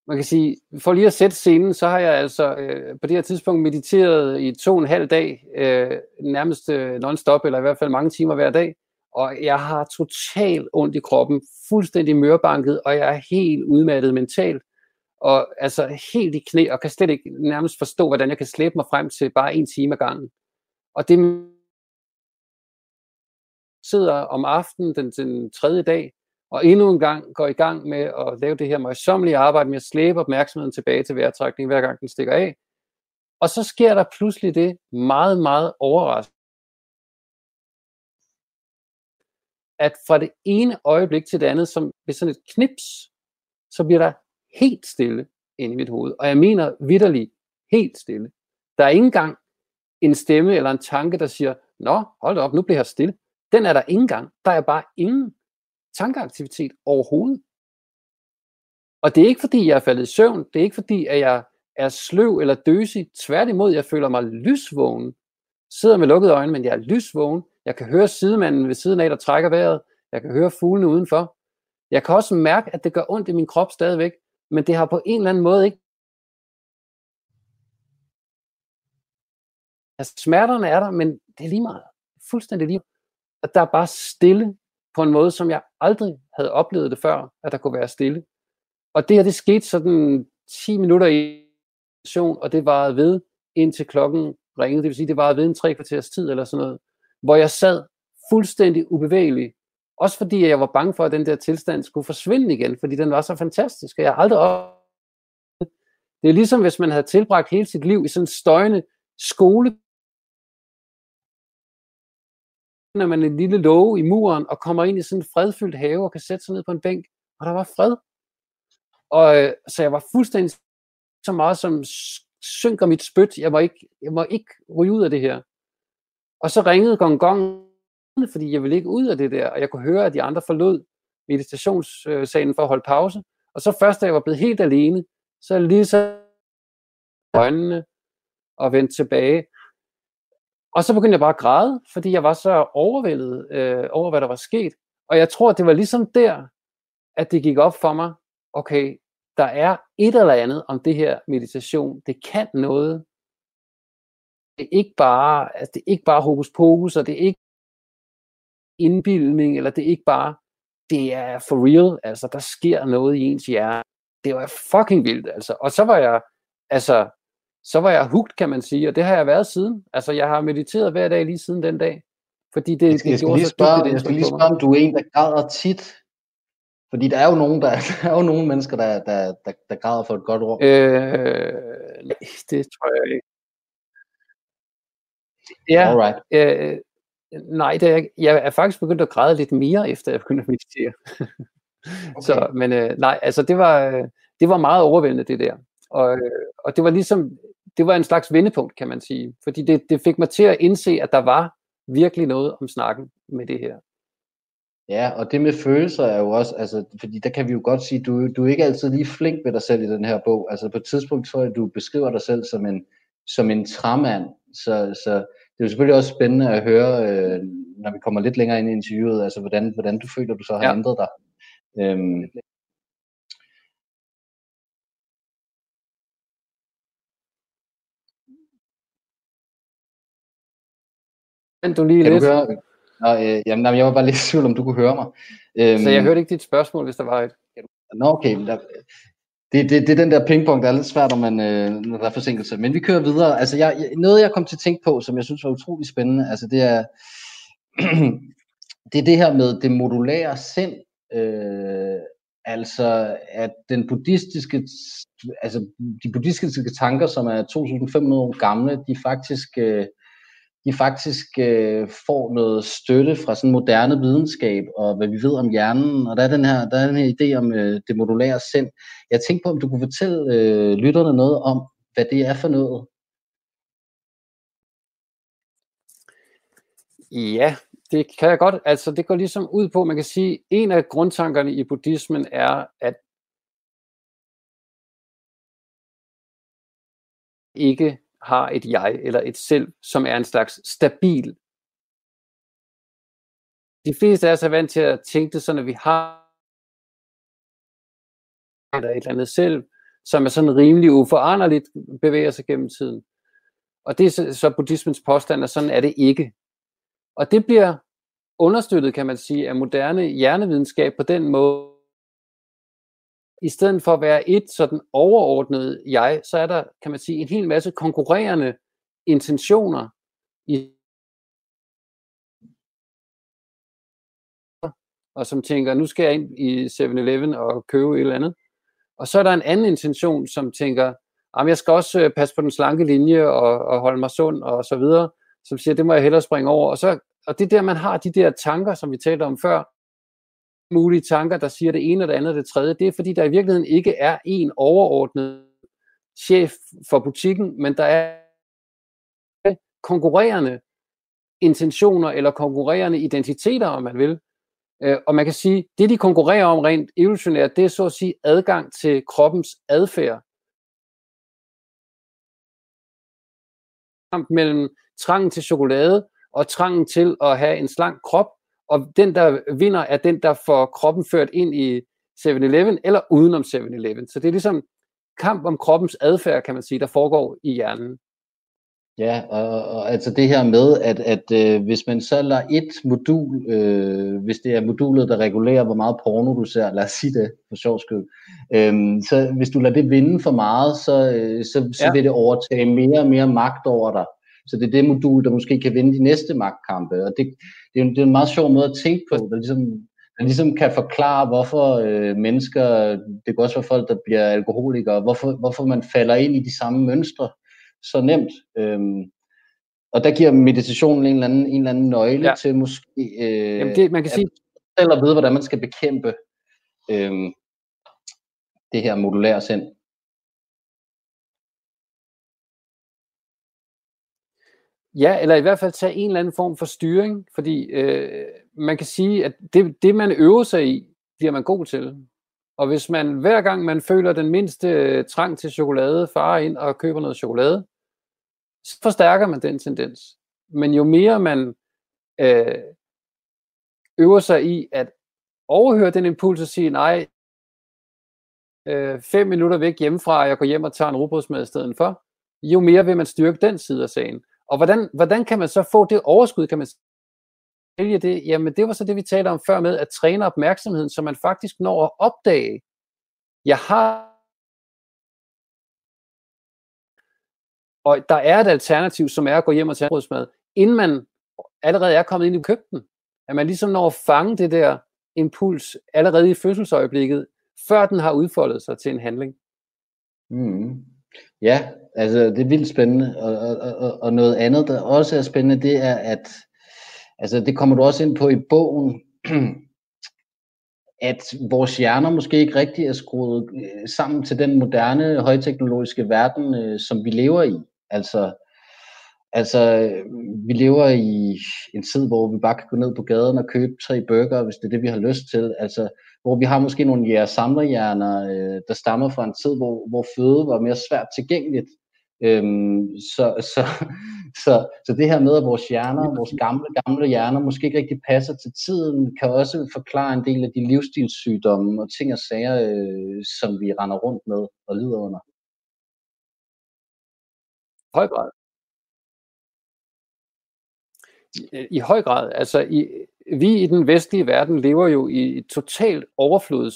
man kan sige, for lige at sætte scenen, så har jeg altså øh, på det her tidspunkt mediteret i to og en halv dag, øh, nærmest øh, non-stop, eller i hvert fald mange timer hver dag og jeg har totalt ondt i kroppen, fuldstændig mørbanket, og jeg er helt udmattet mentalt, og altså helt i knæ, og kan slet ikke nærmest forstå, hvordan jeg kan slæbe mig frem til bare en time ad gangen. Og det sidder om aftenen den, den tredje dag, og endnu en gang går i gang med at lave det her møjsommelige arbejde med at slæbe opmærksomheden tilbage til vejrtrækning, hver gang den stikker af. Og så sker der pludselig det meget, meget overraskende, at fra det ene øjeblik til det andet, som ved sådan et knips, så bliver der helt stille. ind i mit hoved. Og jeg mener vidderligt helt stille. Der er ikke engang en stemme eller en tanke, der siger, Nå, hold op, nu bliver jeg stille. Den er der ikke engang. Der er bare ingen tankeaktivitet overhovedet. Og det er ikke fordi, jeg er faldet i søvn. Det er ikke fordi, at jeg er sløv eller døsig. Tværtimod, jeg føler mig lysvågen. Sidder med lukkede øjne, men jeg er lysvågen. Jeg kan høre sidemanden ved siden af, der trækker vejret. Jeg kan høre fuglene udenfor. Jeg kan også mærke, at det gør ondt i min krop stadigvæk, men det har på en eller anden måde ikke Altså smerterne er der, men det er lige meget. Fuldstændig lige. At der er bare stille på en måde, som jeg aldrig havde oplevet det før, at der kunne være stille. Og det her, det skete sådan 10 minutter i session, og det varede ved indtil klokken ringede. Det vil sige, det var ved en tre kvarters tid eller sådan noget, hvor jeg sad fuldstændig ubevægelig. Også fordi jeg var bange for, at den der tilstand skulle forsvinde igen, fordi den var så fantastisk, og jeg har aldrig op... Det er ligesom, hvis man havde tilbragt hele sit liv i sådan en støjende skole når man en lille låge i muren og kommer ind i sådan en fredfyldt have og kan sætte sig ned på en bænk, og der var fred. Og øh, så jeg var fuldstændig så meget som synker mit spyt. Jeg må ikke, jeg må ikke ryge ud af det her. Og så ringede gong gong, fordi jeg ville ikke ud af det der, og jeg kunne høre, at de andre forlod meditationssalen for at holde pause. Og så først, da jeg var blevet helt alene, så lige så øjnene og vendte tilbage. Og så begyndte jeg bare at græde, fordi jeg var så overvældet øh, over, hvad der var sket. Og jeg tror, det var ligesom der, at det gik op for mig, okay, der er et eller andet om det her meditation. Det kan noget. Det er ikke bare, altså det er ikke bare hokus pokus, og det er ikke indbildning, eller det er ikke bare, det er for real, altså der sker noget i ens hjerne. Det var fucking vildt, altså. Og så var jeg, altså, så var jeg hooked, kan man sige, og det har jeg været siden. Altså, jeg har mediteret hver dag lige siden den dag. Fordi det, jeg skal, det jeg skal lige spørge, jeg skal lige spørge, om du er en, der græder tit. Fordi der er jo nogen, der, der er jo nogle mennesker, der, der, der, der græder for et godt ord. Øh, nej, det tror jeg ikke. Ja, Alright. Øh, nej, det er, jeg er faktisk begyndt at græde lidt mere, efter jeg begyndte at meditere. okay. Så, men øh, nej, altså det var, det var meget overvældende, det der. Og, og det var ligesom, det var en slags vendepunkt, kan man sige. Fordi det, det fik mig til at indse, at der var virkelig noget om snakken med det her. Ja, og det med følelser er jo også, altså, fordi der kan vi jo godt sige, du, du er ikke altid lige flink ved dig selv i den her bog. Altså på et tidspunkt tror jeg, du beskriver dig selv som en, som en træmand. Så, så det er jo selvfølgelig også spændende at høre, øh, når vi kommer lidt længere ind i interviewet, altså hvordan, hvordan du føler, du så har ja. ændret dig. Øhm, du lige kan lidt. Du høre? Nå, øh, jamen, jeg var bare lidt i tvivl, om du kunne høre mig. Øhm, så jeg hørte ikke dit spørgsmål, hvis der var et. Nå, okay. Der, det, det, det er den der pingpong, der er lidt svært, når, man, øh, når der er forsinkelse. Men vi kører videre. Altså, jeg, noget, jeg kom til at tænke på, som jeg synes var utrolig spændende, altså, det er, det er det her med det modulære sind. Øh, altså, at den buddhistiske, altså, de buddhistiske tanker, som er 2500 år gamle, de faktisk... Øh, de faktisk øh, får noget støtte fra sådan moderne videnskab og hvad vi ved om hjernen. Og der er den her, der er den her idé om øh, det modulære sind. Jeg tænkte på, om du kunne fortælle øh, lytterne noget om, hvad det er for noget. Ja, det kan jeg godt. Altså, det går ligesom ud på, man kan sige, en af grundtankerne i buddhismen er, at ikke har et jeg eller et selv, som er en slags stabil. De fleste af os er vant til at tænke det sådan, at vi har eller et eller andet selv, som er sådan rimelig uforanderligt, bevæger sig gennem tiden. Og det er så buddhismens påstand, at sådan er det ikke. Og det bliver understøttet, kan man sige, af moderne hjernevidenskab på den måde, i stedet for at være et sådan overordnet jeg, så er der, kan man sige, en hel masse konkurrerende intentioner i og som tænker, nu skal jeg ind i 7-Eleven og købe et eller andet. Og så er der en anden intention, som tænker, jamen jeg skal også øh, passe på den slanke linje og, og holde mig sund og så videre, som siger, det må jeg hellere springe over. Og, så, og det er der, man har de der tanker, som vi talte om før, mulige tanker, der siger det ene og det andet og det tredje, det er fordi, der i virkeligheden ikke er en overordnet chef for butikken, men der er konkurrerende intentioner eller konkurrerende identiteter, om man vil. Øh, og man kan sige, det de konkurrerer om rent evolutionært, det er så at sige adgang til kroppens adfærd. Kamp mellem trangen til chokolade og trangen til at have en slank krop, og den, der vinder, er den, der får kroppen ført ind i 7-Eleven eller udenom 7-Eleven. Så det er ligesom kamp om kroppens adfærd, kan man sige, der foregår i hjernen. Ja, og, og altså det her med, at, at øh, hvis man så lader et modul, øh, hvis det er modulet, der regulerer, hvor meget porno du ser, lad os sige det for sjov skyld, øh, så hvis du lader det vinde for meget, så, øh, så, så ja. vil det overtage mere og mere magt over dig. Så det er det modul, der måske kan vinde de næste magtkampe. Og det, det, er, en, det er en meget sjov måde at tænke på, der ligesom, der ligesom kan forklare, hvorfor øh, mennesker, det kan også være folk, der bliver alkoholikere, hvorfor, hvorfor man falder ind i de samme mønstre så nemt. Øhm, og der giver meditationen en eller anden, en eller anden nøgle ja. til måske øh, Jamen det, man kan sige... selv at vide, hvordan man skal bekæmpe øhm, det her modulære sind. Ja, eller i hvert fald tage en eller anden form for styring, fordi øh, man kan sige, at det, det man øver sig i, bliver man god til. Og hvis man hver gang man føler den mindste øh, trang til chokolade, farer ind og køber noget chokolade, så forstærker man den tendens. Men jo mere man øh, øver sig i at overhøre den impuls og sige, nej, øh, fem minutter væk hjemmefra, og jeg går hjem og tager en rugbrødsmad i stedet for, jo mere vil man styrke den side af sagen. Og hvordan, hvordan kan man så få det overskud, kan man vælge det? Jamen det var så det, vi talte om før med at træne opmærksomheden, så man faktisk når at opdage, jeg har og der er et alternativ, som er at gå hjem og tage brødsmad, inden man allerede er kommet ind i køkkenet. At man ligesom når at fange det der impuls allerede i fødselsøjeblikket, før den har udfoldet sig til en handling. Mm. Ja, altså det er vildt spændende, og, og, og, og noget andet, der også er spændende, det er, at altså det kommer du også ind på i bogen, at vores hjerner måske ikke rigtig er skruet øh, sammen til den moderne, højteknologiske verden, øh, som vi lever i. Altså, altså, vi lever i en tid, hvor vi bare kan gå ned på gaden og købe tre burger, hvis det er det, vi har lyst til. Altså, hvor vi har måske nogle jæger samlerhjerner, øh, der stammer fra en tid, hvor, hvor føde var mere svært tilgængeligt. Øhm, så, så, så, så det her med, at vores hjerner, vores gamle, gamle hjerner, måske ikke rigtig passer til tiden, kan også forklare en del af de livsstilssygdomme og ting og sager, øh, som vi render rundt med og lider under. høj grad. I, I høj grad. Altså, i, vi i den vestlige verden lever jo i et totalt overflods.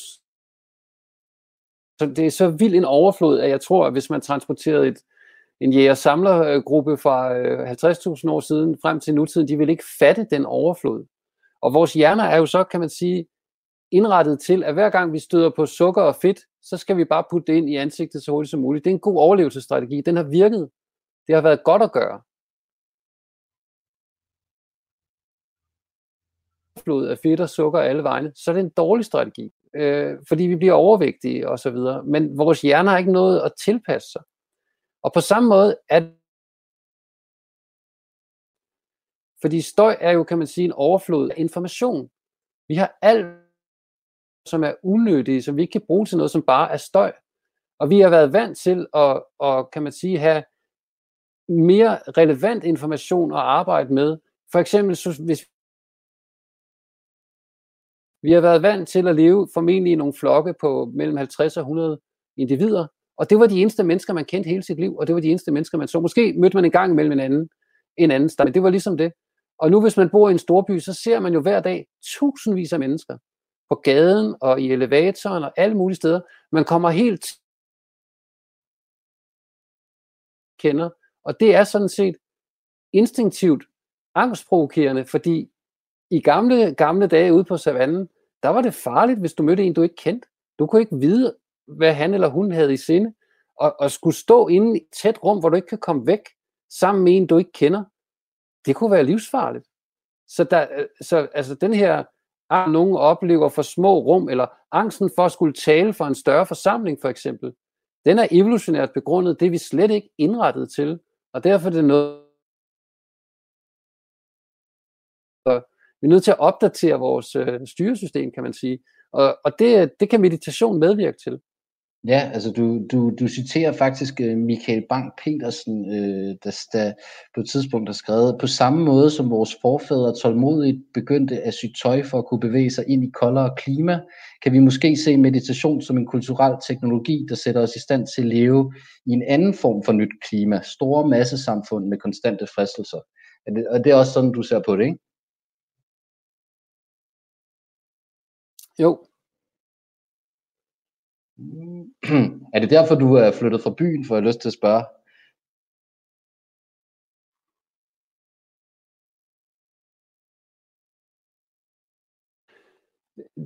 Så det er så vild en overflod, at jeg tror, at hvis man transporterede et, en jæger-samlergruppe fra øh, 50.000 år siden frem til nutiden, de vil ikke fatte den overflod. Og vores hjerner er jo så, kan man sige, indrettet til, at hver gang vi støder på sukker og fedt, så skal vi bare putte det ind i ansigtet så hurtigt som muligt. Det er en god overlevelsesstrategi. Den har virket. Det har været godt at gøre. Flod af fedt og sukker alle vegne, så er det en dårlig strategi, øh, fordi vi bliver overvægtige og så videre. Men vores hjerner har ikke noget at tilpasse sig. Og på samme måde er fordi støj er jo, kan man sige, en overflod af information. Vi har alt, som er unødige, som vi ikke kan bruge til noget, som bare er støj. Og vi har været vant til at, at kan man sige, have mere relevant information at arbejde med. For eksempel, hvis vi har været vant til at leve formentlig i nogle flokke på mellem 50 og 100 individer, og det var de eneste mennesker, man kendte hele sit liv, og det var de eneste mennesker, man så. Måske mødte man en gang imellem en anden, en anden sted, men det var ligesom det. Og nu hvis man bor i en storby, så ser man jo hver dag tusindvis af mennesker på gaden og i elevatoren og alle mulige steder. Man kommer helt kender, og det er sådan set instinktivt angstprovokerende, fordi i gamle, gamle dage ude på savannen, der var det farligt, hvis du mødte en, du ikke kendte. Du kunne ikke vide, hvad han eller hun havde i sinde. Og, og skulle stå inde i et tæt rum, hvor du ikke kan komme væk, sammen med en, du ikke kender, det kunne være livsfarligt. Så, der, øh, så altså den her, at nogen oplever for små rum, eller angsten for at skulle tale for en større forsamling for eksempel, den er evolutionært begrundet, det er vi slet ikke indrettet til, og derfor er det noget, vi er nødt til at opdatere vores øh, styresystem, kan man sige. Og, og det, det kan meditation medvirke til. Ja, altså du, du, du citerer faktisk øh, Michael Bang Petersen, øh, der, der på et tidspunkt har skrevet, på samme måde som vores forfædre tålmodigt begyndte at sy tøj for at kunne bevæge sig ind i koldere klima, kan vi måske se meditation som en kulturel teknologi, der sætter os i stand til at leve i en anden form for nyt klima, store massesamfund med konstante fristelser. Og det er også sådan, du ser på det, ikke? Jo, er det derfor, du er flyttet fra byen, for jeg lyst til at spørge?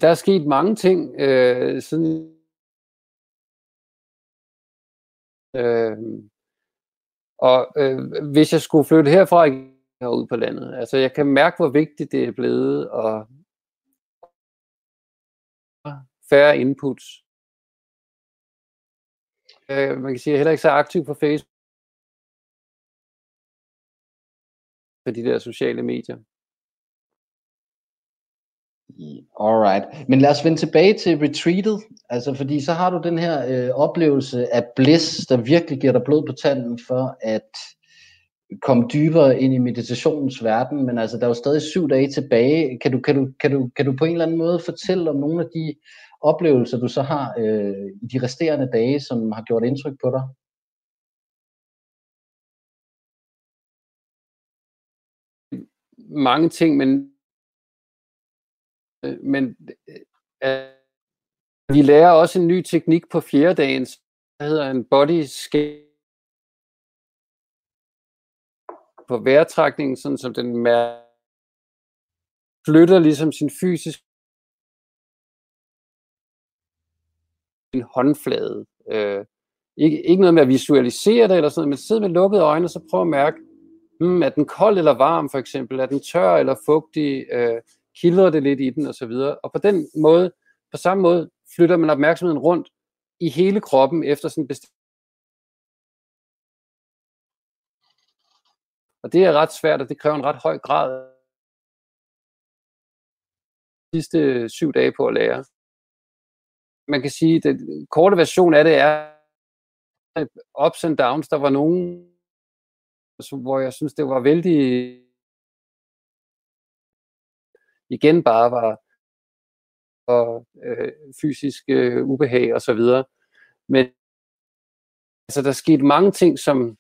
Der er sket mange ting øh, siden øh, og øh, hvis jeg skulle flytte herfra ud på landet, altså jeg kan mærke, hvor vigtigt det er blevet, og færre inputs. Øh, man kan sige, jeg er heller ikke så aktiv på Facebook, på de der sociale medier. Alright, men lad os vende tilbage til retreatet, altså fordi så har du den her øh, oplevelse af bliss, der virkelig giver dig blod på tanden for at komme dybere ind i meditationens verden, men altså der er jo stadig syv dage tilbage. Kan du, kan du, kan du, kan du på en eller anden måde fortælle om nogle af de oplevelser, du så har øh, i de resterende dage, som har gjort indtryk på dig? Mange ting, men, øh, men øh, vi lærer også en ny teknik på fjerde dagen, der hedder en body scan på vejrtrækningen, sådan som den flytter ligesom sin fysiske en håndflade. Øh, ikke, ikke noget med at visualisere det eller sådan noget, men sidde med lukkede øjne og så prøve at mærke, hmm, er den kold eller varm for eksempel, er den tør eller fugtig, øh, kilder det lidt i den osv. Og, og på den måde, på samme måde, flytter man opmærksomheden rundt i hele kroppen efter sådan en bestemt Og det er ret svært, og det kræver en ret høj grad de sidste syv dage på at lære man kan sige, den korte version af det er ups and downs. Der var nogen, hvor jeg synes, det var vældig igen bare var og øh, fysisk øh, ubehag og så videre. Men altså, der skete mange ting, som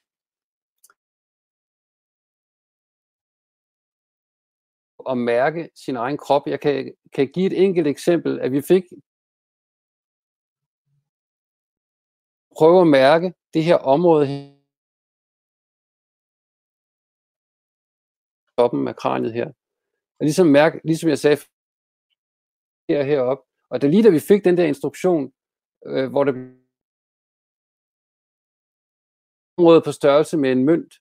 at mærke sin egen krop. Jeg kan, kan give et enkelt eksempel, at vi fik prøve at mærke det her område toppen af kraniet her. Og ligesom mærke, ligesom jeg sagde her heroppe, og det lige da vi fik den der instruktion, øh, hvor det område på størrelse med en mønt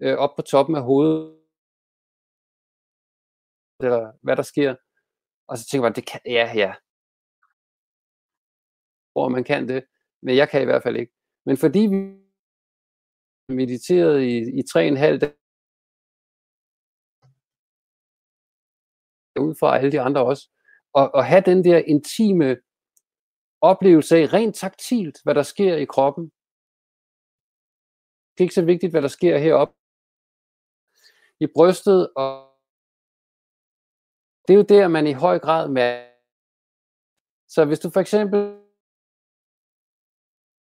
øh, op på toppen af hovedet, eller hvad der sker. Og så tænker man, det kan, ja, ja. Hvor man kan det men jeg kan i hvert fald ikke. Men fordi vi mediterede i, i tre og en halv dag, ud fra alle de andre også, og, og have den der intime oplevelse af rent taktilt, hvad der sker i kroppen. Det er ikke så vigtigt, hvad der sker heroppe i brystet, og det er jo der, man i høj grad mærker. Så hvis du for eksempel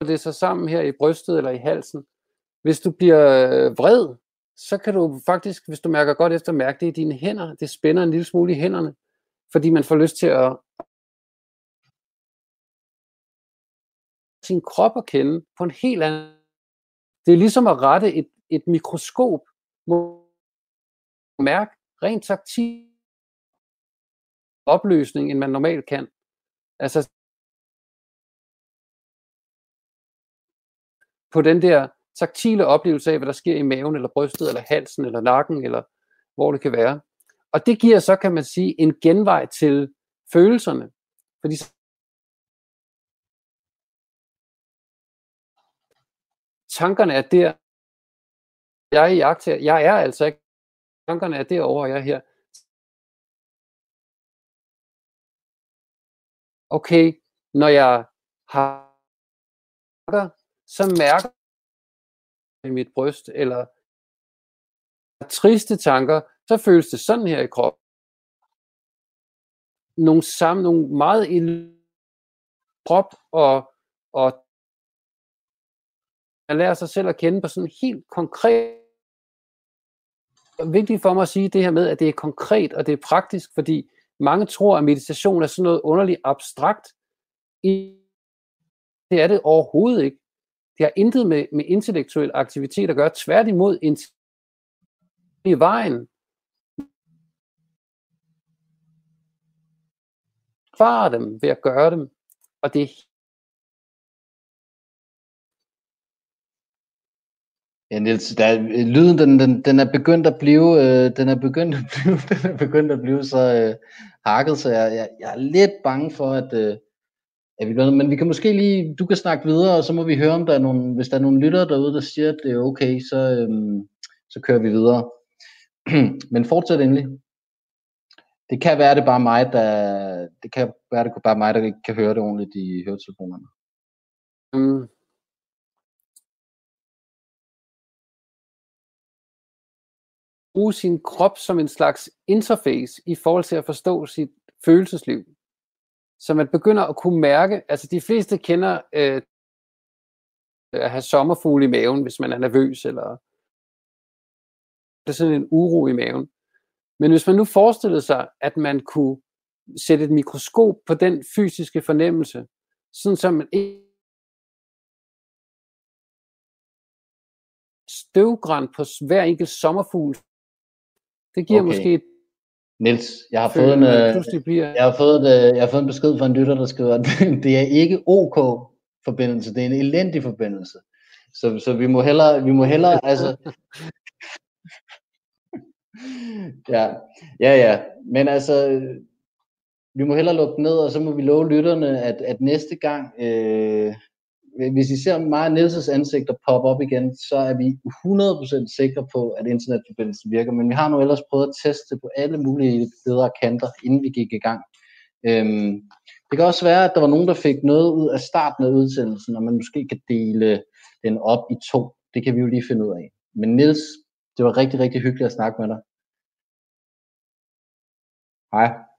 det så sammen her i brystet eller i halsen. Hvis du bliver øh, vred, så kan du faktisk, hvis du mærker godt efter, mærke det i dine hænder. Det spænder en lille smule i hænderne, fordi man får lyst til at sin krop at kende på en helt anden Det er ligesom at rette et, et mikroskop mod mærke rent taktil opløsning, end man normalt kan. Altså på den der taktile oplevelse af, hvad der sker i maven, eller brystet, eller halsen, eller nakken, eller hvor det kan være. Og det giver så, kan man sige, en genvej til følelserne. Fordi tankerne er der, jeg er jagter, jeg er altså ikke, tankerne er derovre, jeg er her. Okay, når jeg har så mærker i mit bryst, eller triste tanker, så føles det sådan her i kroppen. Nogle sammen, nogle meget i krop og, og man lærer sig selv at kende på sådan helt konkret det er vigtigt for mig at sige det her med, at det er konkret og det er praktisk, fordi mange tror, at meditation er sådan noget underligt abstrakt. Det er det overhovedet ikke. Det har intet med, med intellektuel aktivitet at gøre. Tværtimod, i vejen. Far dem ved at gøre dem. Og det Ja, Niels, der, lyden den, den, den er begyndt at blive, øh, den er begyndt at blive, den er begyndt at blive så øh, hakket, så jeg, jeg, jeg er lidt bange for, at, øh, at vi bliver, men vi kan måske lige, du kan snakke videre, og så må vi høre, om der er nogen, hvis der er nogle lyttere derude, der siger, at det er okay, så, øh, så kører vi videre. men fortsæt endelig. Det kan være, det bare mig, der, det kan være, det bare mig, der ikke kan høre det ordentligt i høretelefonerne. Mm. Bruge sin krop som en slags interface i forhold til at forstå sit følelsesliv. Så man begynder at kunne mærke, altså de fleste kender øh, øh at have sommerfugle i maven, hvis man er nervøs, eller det er sådan en uro i maven. Men hvis man nu forestillede sig, at man kunne sætte et mikroskop på den fysiske fornemmelse, sådan som man ikke støvgræn på hver enkelt sommerfugl det giver okay. måske Niels, jeg har fået en, øh, bliver... jeg har fået, øh, jeg har fået en besked fra en lytter, der skriver, at det er ikke OK forbindelse, det er en elendig forbindelse. Så, så vi må hellere, vi må hellere, altså, ja, ja, ja, men altså, vi må hellere lukke ned, og så må vi love lytterne, at, at næste gang, øh, hvis I ser mig og Nielses ansigter poppe op igen, så er vi 100% sikre på, at internetforbindelsen virker. Men vi har nu ellers prøvet at teste på alle mulige bedre kanter, inden vi gik i gang. Øhm, det kan også være, at der var nogen, der fik noget ud af starten af udsendelsen, og man måske kan dele den op i to. Det kan vi jo lige finde ud af. Men Nils, det var rigtig, rigtig hyggeligt at snakke med dig. Hej.